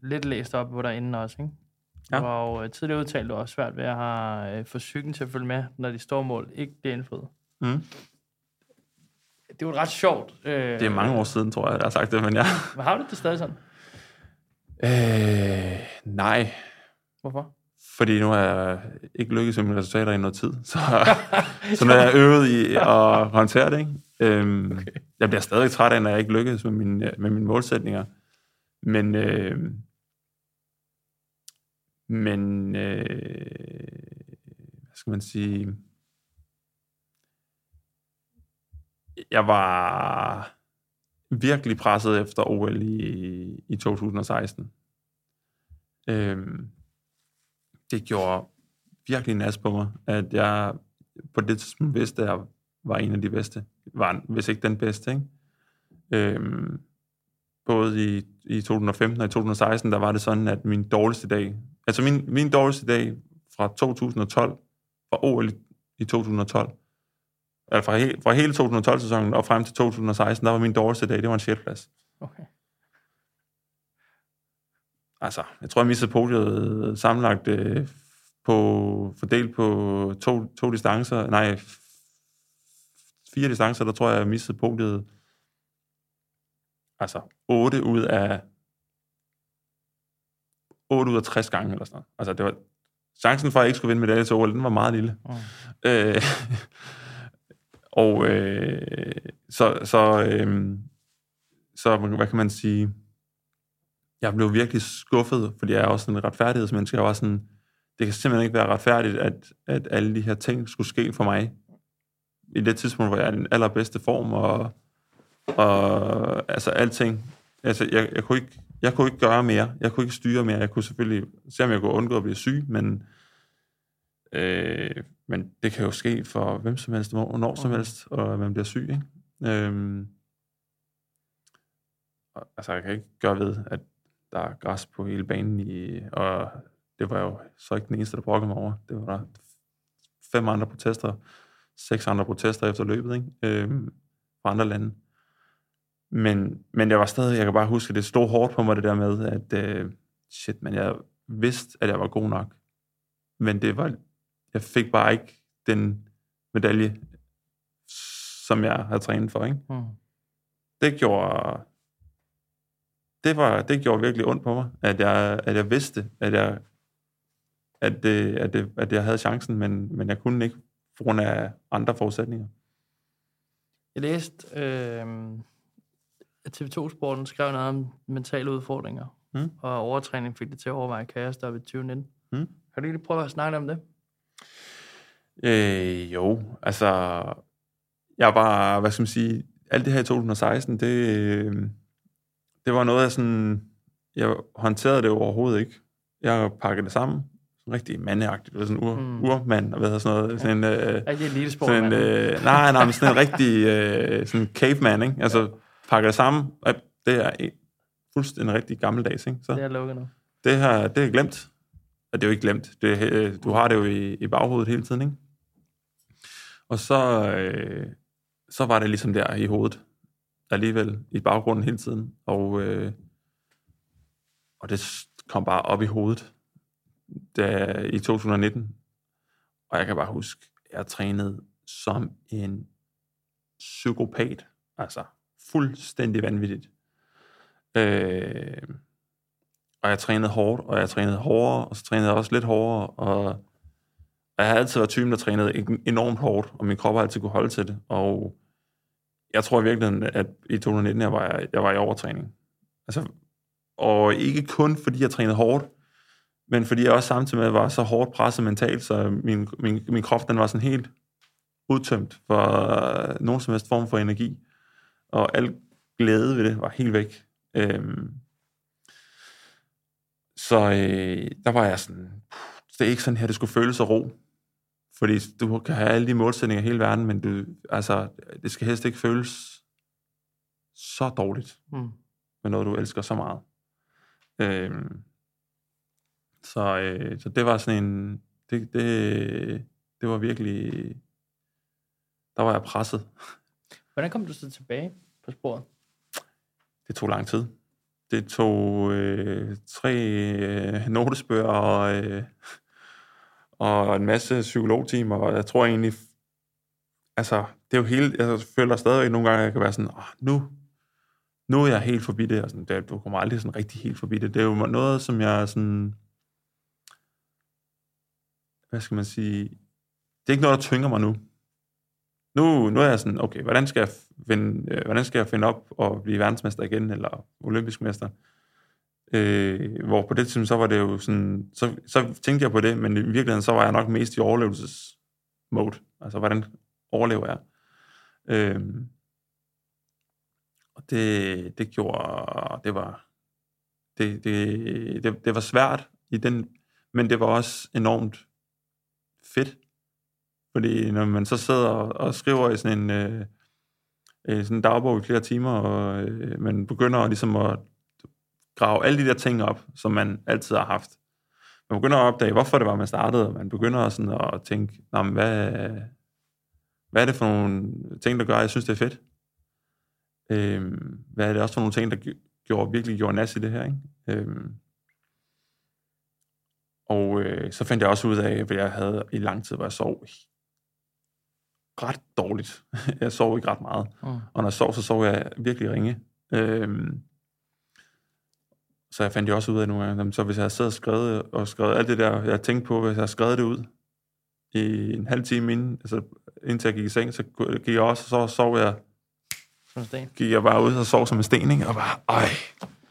lidt læst op på dig inden også, ikke? Ja. Du har jo øh, tidligere udtalt, at du har svært ved at have øh, få psyken til at følge med, når de store mål ikke bliver indfriet. Mm. Det jo ret sjovt. Øh, Det er mange år siden, tror jeg, jeg har sagt det, men ja. Men har du det stadig sådan? Øh, nej, Hvorfor? fordi nu har jeg ikke lykkes med mine resultater i noget tid. Så, så nu er jeg øvet i at håndtere det. Ikke? Øhm, okay. Jeg bliver stadig træt af, når jeg ikke lykkes med mine, med mine målsætninger. Men, øh, men øh, hvad skal man sige? Jeg var virkelig presset efter OL i, i 2016. Øhm, det gjorde virkelig nas på mig, at jeg på det tidspunkt vidste, at jeg var en af de bedste. Var, hvis ikke den bedste, ikke? Øhm, både i, i 2015 og i 2016, der var det sådan, at min dårligste dag, altså min, min dårligste dag fra 2012, fra OL i, 2012, fra, he, fra hele 2012-sæsonen og frem til 2016, der var min dårligste dag, det var en 6. plads. Okay. Altså, jeg tror, jeg mistede podiet sammenlagt øh, på, fordelt på to, to distancer, nej, fire distancer, der tror jeg, jeg mistede podiet, altså 8 ud af 8 ud af 60 gange, eller sådan noget. Altså, det var, chancen for, at jeg ikke skulle vinde medalje til OL, den var meget lille. Mm. Øh, og øh, så, så, øh, så, hvad kan man sige, jeg blev virkelig skuffet, fordi jeg er også en retfærdighedsmenneske. Jeg var sådan, det kan simpelthen ikke være retfærdigt, at, at alle de her ting skulle ske for mig. I det tidspunkt, hvor jeg er i den allerbedste form, og, og altså alting. Altså, jeg, jeg, kunne ikke, jeg kunne ikke gøre mere. Jeg kunne ikke styre mere. Jeg kunne selvfølgelig se, om jeg kunne undgå at blive syg, men, øh, men det kan jo ske for hvem som helst, hvor- hvornår som helst, og man bliver syg. Ikke? Øhm, og, altså, jeg kan ikke gøre ved, at der er græs på hele banen, i, og det var jo så ikke den eneste, der brokkede mig over. Det var der fem andre protester, seks andre protester efter løbet, ikke? Øhm, fra andre lande. Men, men jeg var stadig, jeg kan bare huske, at det stod hårdt på mig, det der med, at øh, shit, men jeg vidste, at jeg var god nok. Men det var, jeg fik bare ikke den medalje, som jeg havde trænet for, ikke? Mm. det gjorde det var det gjorde virkelig ondt på mig at jeg at jeg vidste at jeg at det, at, det, at jeg havde chancen men men jeg kunne ikke på grund af andre forudsætninger. Jeg læste, øh, at TV2-sporten skrev noget om mentale udfordringer, Mm. og overtræning fik det til at overveje kaos der ved 2019. Mm. Kan du ikke lige prøve at snakke om det? Øh, jo, altså jeg var hvad skal man sige alt det her i 2016 det øh, det var noget af sådan jeg håndterede det overhovedet ikke. Jeg pakkede det sammen sådan rigtig mandeagtigt, sådan ur, Mm. urmand og hvad hedder sådan noget, sådan en, øh, Rigtig elitesport, Sådan, mand. øh, nej, nej, men sådan en rigtig øh, sådan caveman, ikke? Altså, pakker det sammen. og Det er en- fuldstændig rigtig gammeldags, ikke? Så Det er lukket nu. det her, det er glemt. Og det er jo ikke glemt. Det, øh, du har det jo i, i baghovedet hele tiden, ikke? Og så, øh, så var det ligesom der i hovedet. Alligevel i baggrunden hele tiden. Og, øh, og det kom bare op i hovedet da, i 2019. Og jeg kan bare huske, jeg trænede som en psykopat. Altså fuldstændig vanvittigt. Øh, og jeg trænede hårdt, og jeg trænede hårdere, og så trænede jeg også lidt hårdere, og, og jeg har altid været typen, der trænede enormt hårdt, og min krop har altid kunne holde til det, og jeg tror i virkeligheden, at i 2019, jeg var, jeg var i overtræning. Altså og ikke kun fordi jeg trænede hårdt, men fordi jeg også samtidig med var så hårdt presset mentalt, så min, min, min krop den var sådan helt udtømt for nogen som helst form for energi. Og al glæde ved det var helt væk. Øhm, så øh, der var jeg sådan, det er ikke sådan her, det skulle føles så ro. Fordi du kan have alle de målsætninger i hele verden, men du, altså, det skal helst ikke føles så dårligt Mm. med noget, du elsker så meget. Øhm, så, øh, så det var sådan en, det, det, det var virkelig, der var jeg presset. Hvordan kom du så tilbage på sporet? Det tog lang tid. Det tog øh, tre øh, notesbøger og, øh, og en masse psykologtimer, og jeg tror egentlig, altså, det er jo hele, jeg føler stadigvæk nogle gange, at jeg kan være sådan, oh, nu, nu er jeg helt forbi det, og sådan, det, du kommer aldrig sådan rigtig helt forbi det. Det er jo noget, som jeg sådan, hvad skal man sige, det er ikke noget, der tynger mig nu. Nu, nu er jeg sådan, okay, hvordan skal jeg finde, øh, hvordan skal jeg finde op og blive verdensmester igen, eller olympisk mester? Øh, hvor på det tidspunkt, så var det jo sådan, så, så tænkte jeg på det, men i virkeligheden, så var jeg nok mest i overlevelsesmode. Altså, hvordan overlever jeg? Øh, og det, det gjorde, det var, det, det, det, det var svært i den, men det var også enormt fedt. Fordi når man så sidder og, skriver i sådan en, øh, øh, sådan en dagbog i flere timer, og øh, man begynder ligesom at grave alle de der ting op, som man altid har haft. Man begynder at opdage, hvorfor det var, man startede, og man begynder sådan at tænke, men hvad, hvad er det for nogle ting, der gør, at jeg synes, det er fedt? Øh, hvad er det også for nogle ting, der gjorde, virkelig gjorde nas i det her? Ikke? Øh, og øh, så fandt jeg også ud af, at jeg havde i lang tid, hvor jeg sov ret dårligt. jeg sov ikke ret meget. Mm. Og når jeg sov, så sov jeg virkelig ringe. Øhm, så jeg fandt jo også ud af nogle gange, jamen, så hvis jeg havde siddet og skrevet, og skrevet alt det der, jeg tænkte på, hvis jeg havde skrevet det ud i en halv time inden, altså indtil jeg gik i seng, så gik jeg også, og så sov jeg, Som en sten. gik jeg bare ud og sov som en sten, ikke? og bare, ej,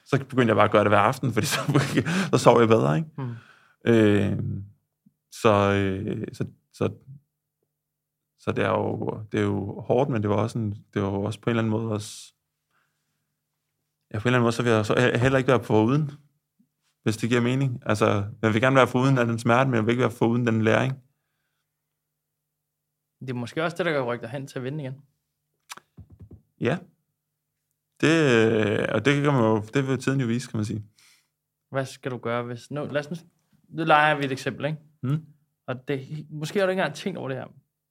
så begyndte jeg bare at gøre det hver aften, fordi så, så sov jeg bedre, ikke? Mm. Øh, så, øh, så, så, så det er jo, det er jo hårdt, men det var også, en, det var også på en eller anden måde også, ja, på en eller anden måde, så vil jeg så heller ikke være på uden, hvis det giver mening. Altså, jeg vil gerne være for uden af den smerte, men jeg vil ikke være for uden den læring. Det er måske også det, der kan rykke dig hen til at vinde igen. Ja. Det, øh, og det kan man jo, det vil tiden jo vise, kan man sige. Hvad skal du gøre, hvis... Nu, lad os nu, nu leger vi et eksempel, ikke? Mm. Og det, måske har du ikke engang tænkt over det her.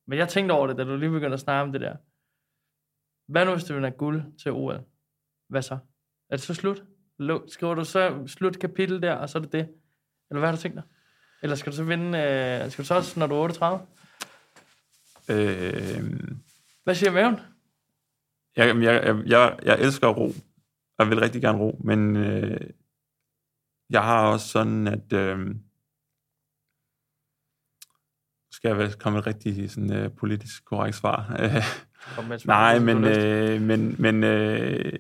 Men jeg tænkte over det, da du lige begyndte at snakke om det der. Hvad nu, hvis du vinder guld til OL? Hvad så? Er det så slut? Lu- Skriver du så slut kapitel der, og så er det det? Eller hvad har du tænkt dig? Eller skal du så vinde... Øh, skal du så også, når du er 38? Øh, Hvad siger maven? jeg, jeg, jeg, jeg, jeg elsker ro. Jeg vil rigtig gerne ro, men øh, jeg har også sådan, at øh, skal jeg komme et rigtig sådan, øh, politisk korrekt svar. Kom med et svar, Nej, men, øh, men, men øh,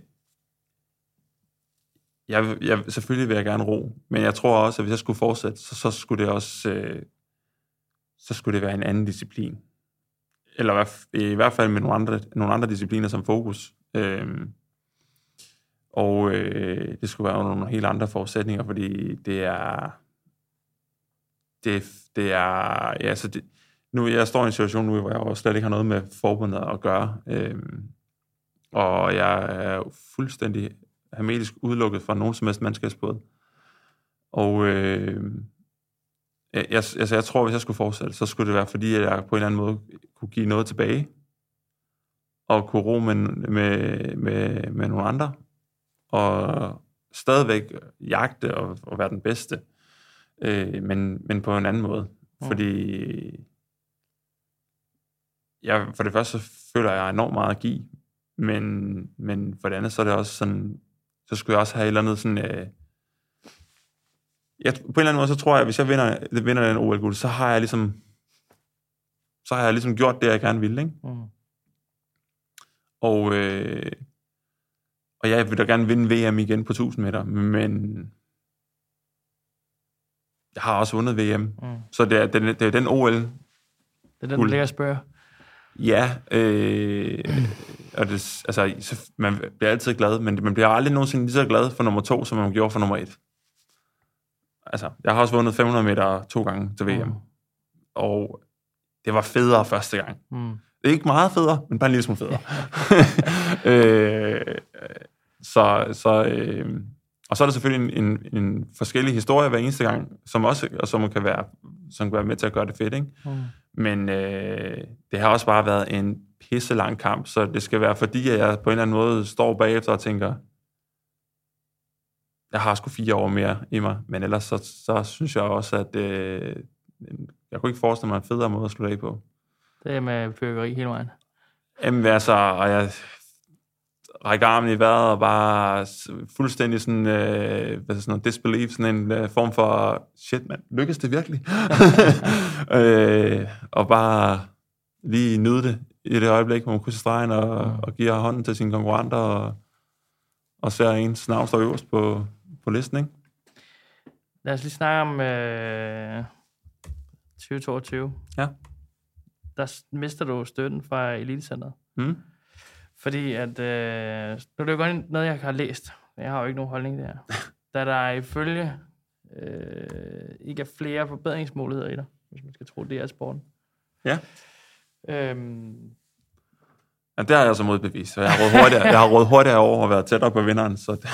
jeg, jeg, selvfølgelig vil jeg gerne ro, men jeg tror også, at hvis jeg skulle fortsætte, så, så skulle det også øh, så skulle det være en anden disciplin. Eller i hvert- i hvert fald med nogle andre, nogle andre discipliner som fokus. Øh, og øh, det skulle være under nogle helt andre forudsætninger, fordi det er... Det, det er... Ja, så det, nu, jeg står i en situation nu, hvor jeg jo slet ikke har noget med forbundet at gøre. Øhm, og jeg er fuldstændig hermetisk udelukket fra nogen som helst mandskabsbåd. Og øh, jeg, jeg, altså, jeg tror, hvis jeg skulle fortsætte, så skulle det være, fordi at jeg på en eller anden måde kunne give noget tilbage, og kunne ro med, med, med, med nogle andre, og stadigvæk jagte og, og være den bedste, øh, men, men på en anden måde. Mm. Fordi jeg, for det første så føler jeg enormt meget at give, men, men for det andet så er det også sådan, så skulle jeg også have et eller andet sådan, øh, jeg, på en eller anden måde, så tror jeg, at hvis jeg vinder, vinder den OL-guld, så har jeg ligesom, så har jeg ligesom gjort det, jeg gerne ville, ikke? Mm. Og, øh, og jeg vil da gerne vinde VM igen på 1000 meter, men jeg har også vundet VM. Mm. Så det er, den, det er den OL, Det er den, Guld. ligger spørger. ja, øh, og det, altså, så, man bliver altid glad, men man bliver aldrig nogensinde lige så glad for nummer to, som man gjorde for nummer et. Altså, jeg har også vundet 500 meter to gange til VM, Mm. og det var federe første gang. Mm. Det er ikke meget federe, men bare en lille smule federe. øh, så, så, øh, og så er der selvfølgelig en, en, en forskellig historie hver eneste gang, som også og som kan være, som kan være med til at gøre det fedt. Ikke? Mm. Men øh, det har også bare været en pisse lang kamp, så det skal være fordi, at jeg på en eller anden måde står bagefter og tænker, jeg har sgu fire år mere i mig, men ellers så, så synes jeg også, at øh, jeg kunne ikke forestille mig en federe måde at slutte af på. Det er med fyrkeri hele vejen. Jamen altså, og jeg rækker armen i vejret og bare fuldstændig sådan, øh, hvad det, sådan noget, disbelief, sådan en øh, form for, shit mand, lykkes det virkelig? øh, og bare lige nyde det i det øjeblik, hvor man krydser stregen og, Mm. og giver hånden til sine konkurrenter og, og ser ens navn stå øverst på, på listen, ikke? Lad os lige snakke om øh, 2022. Ja. Der mister du støtten fra Elitecenteret. Mm. Fordi at, øh, nu er det jo godt noget, jeg har læst. Jeg har jo ikke nogen holdning der. da der ifølge øh, ikke er flere forbedringsmuligheder i dig, hvis man skal tro, det er sporten. Ja. Øhm, Ja, det har jeg så modbevist, så jeg har råd hurtigere, jeg har råd hurtigere over at være tættere på vinderen, så det,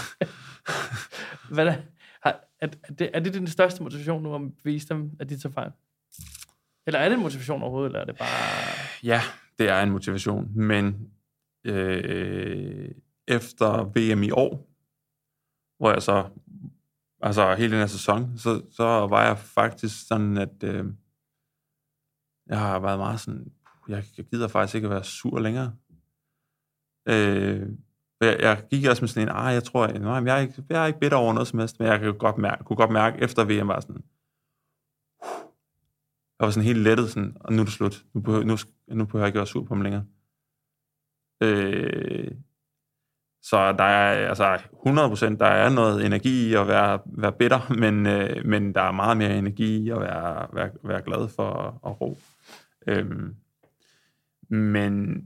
hvad er, har, er, er, det, er det din største motivation nu at vise dem, at de tager fejl? Eller er det en motivation overhovedet, eller er det bare... Ja, det er en motivation, men øh, efter VM i år, hvor jeg så, altså hele den her sæson, så, så var jeg faktisk sådan, at øh, jeg har været meget sådan, jeg, jeg gider faktisk ikke at være sur længere. Øh, jeg, jeg gik også med sådan en, ah, jeg tror, nej, jeg, er ikke, jeg er ikke bitter over noget som helst, men jeg kunne godt mærke, kunne godt mærke efter VM var sådan, jeg var sådan helt lettet, sådan, og nu er det slut. Nu behøver, nu, nu behøver jeg ikke være sur på dem længere. Øh, så der er altså 100% der er noget energi i at være, være bitter, men, øh, men der er meget mere energi i at være, være, være glad for at, ro. Øhm, men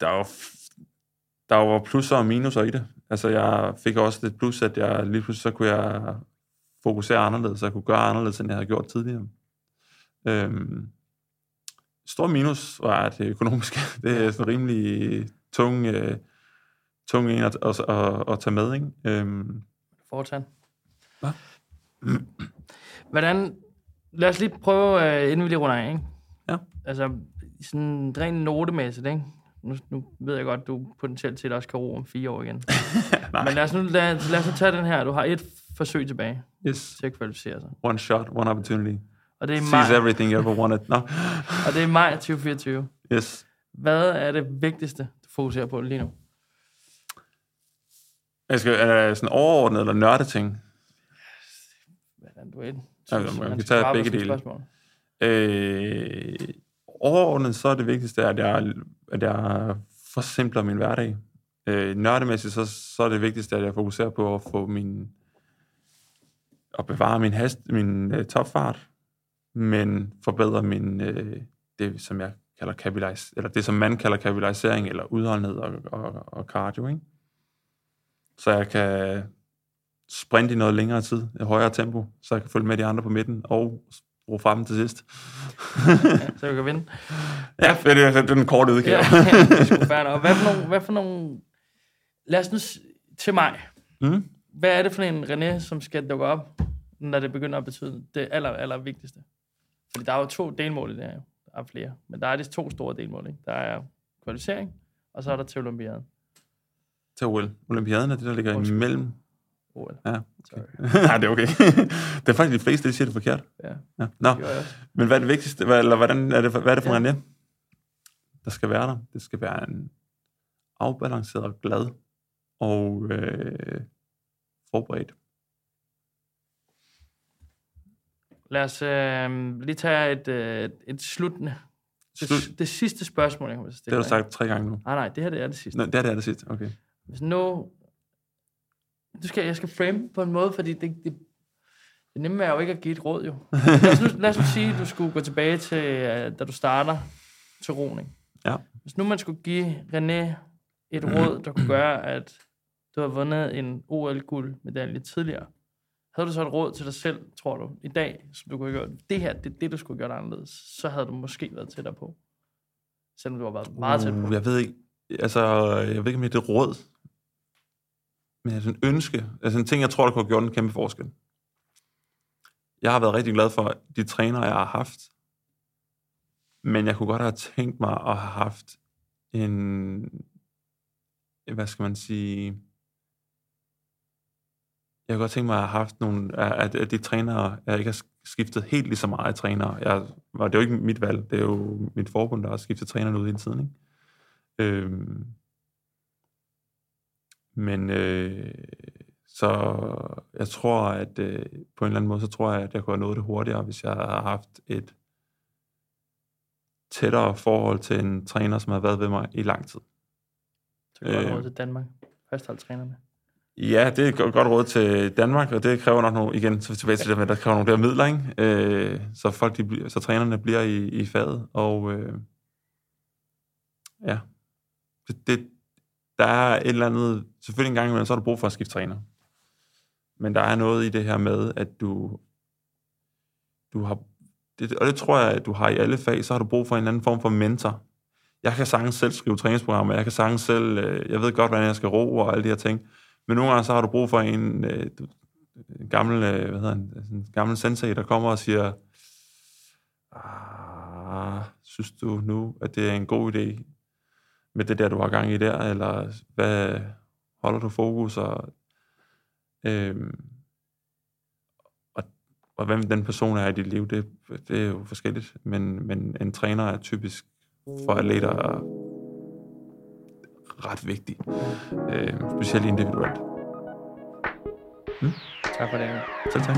der var, der var plusser og minuser i det. Altså jeg fik også lidt plus, at jeg lige pludselig så kunne jeg fokusere anderledes, så jeg kunne gøre anderledes, end jeg havde gjort tidligere. Øhm, stor minus var det økonomiske. Det er sådan rimelig tung, øh, tung en at, at, at, at tage med. Ikke? Øhm, Fortan. Hvad? Hvordan... Lad os lige prøve, øh, inden vi lige runder af, ikke? Ja. Altså, sådan rent notemæssigt, ikke? Nu, nu ved jeg godt, du potentielt set også kan ro om fire år igen. Men lad os, nu, lad, lad os nu tage den her. Du har et forsøg tilbage yes. til at kvalificere sig. One shot, one opportunity. Og det er maj, everything you ever wanted. No. og det er maj 2024. Yes. Hvad er det vigtigste, du fokuserer på lige nu? Jeg skal, er det sådan overordnet eller nørde ting? Hvordan du. Ja, Synes, man man kan tage begge dele. spørgsmål. Øh, overordnet så er det vigtigste, at jeg, at jeg forsimpler min hverdag. Øh, nørdemæssigt, så, så er det vigtigste, at jeg fokuserer på at få min at bevare min, hast, min øh, topfart, men forbedre min, øh, det, som jeg kalder kapitalis, eller det, som man kalder kapitalisering, eller udholdenhed og, og, og cardio, ikke? Så jeg kan sprinte i noget længere tid, i højere tempo, så jeg kan følge med de andre på midten, og bruge frem til sidst. Ja, så du kan vinde. Ja, det er, det er den korte udgave. Ja, er fair nok. Hvad for nogle... Hvad for nogle lad os nu s- til mig. Mm. Hvad er det for en René, som skal dukke op, når det begynder at betyde det aller, aller vigtigste? Fordi der er jo to delmål i det her. jo. Der er flere. Men der er de to store delmål. Ikke? Der er kvalificering, og så er der til Olympiaden. Til OL. Olympiaden er det, der ligger Undskyld. imellem. OL. Ja. Sorry. Nej, det er okay. det er faktisk de fleste, der siger det forkert. Ja, Ja. Nå, jeg også. men hvad er det vigtigste? Hvad, eller hvordan er det, hvad er det for Ja. en René, der skal være der? Det skal være en afbalanceret og glad og øh, forberedt. Lad os øh, lige tage et, øh, et sluttende Det, Slut. det sidste spørgsmål, jeg kommer til at Det stille har du sagt tre gange nu. Nej, nej, det her det er det sidste. Nå, det er det, er det sidste. Okay. Hvis nu... Du skal, jeg skal frame på en måde, fordi det, det, det nemme er jo ikke at give et råd, jo. lad, os nu, lad os nu sige, at du skulle gå tilbage til, øh, da du starter til roning. Ja. Hvis nu man skulle give René et råd, der kunne gøre, at du har vundet en OL-guldmedalje tidligere, havde du så et råd til dig selv, tror du, i dag, som du kunne have gjort, det her, det er det, du skulle have gjort anderledes, så havde du måske været tættere på. Selvom du har været meget tæt på. Uh, jeg ved ikke, altså, jeg ved ikke, om det er et råd, men altså en ønske, altså en ting, jeg tror, der kunne have gjort en kæmpe forskel. Jeg har været rigtig glad for de trænere, jeg har haft, men jeg kunne godt have tænkt mig at have haft en, hvad skal man sige, jeg kunne godt tænke mig at have haft nogle, at, at de trænere, jeg ikke har skiftet helt lige så meget trænere. Jeg, var det er jo ikke mit valg, det er jo mit forbund, der har skiftet trænerne ud hele tiden. Ikke? Øhm, men øh, så jeg tror, at øh, på en eller anden måde, så tror jeg, at jeg kunne have nået det hurtigere, hvis jeg havde haft et tættere forhold til en træner, som har været ved mig i lang tid. Så godt Øh. råd til Danmark. Fastholdtrænerne. Ja, det er et godt råd til Danmark, og det kræver nok nogle, igen, så tilbage til det med, der kræver nogle der midler, ikke? Øh, så folk, de, bliver- så trænerne bliver i, i faget, og øh, ja, det, det, der er et eller andet, selvfølgelig en gang imellem, så har du brug for at skifte træner, men der er noget i det her med, at du, du har, det, og det tror jeg, at du har i alle fag, så har du brug for en anden form for mentor. Jeg kan sagtens selv skrive træningsprogrammer, jeg kan sagtens selv, øh, jeg ved godt, hvordan jeg skal ro og alle de her ting, men nogle gange så har du brug for en, øh, en gammel, øh, hvad hedder han, en gammel sensei, der kommer og siger, ah, synes du nu, at det er en god idé med det der, du har gang i der, eller hvad holder du fokus, og, øh, og, og hvem den person er i dit liv, det, det er jo forskelligt, men, men en træner er typisk for atleter ret vigtig, øh, specielt individuelt. Mm. Tak for det. Selv tak.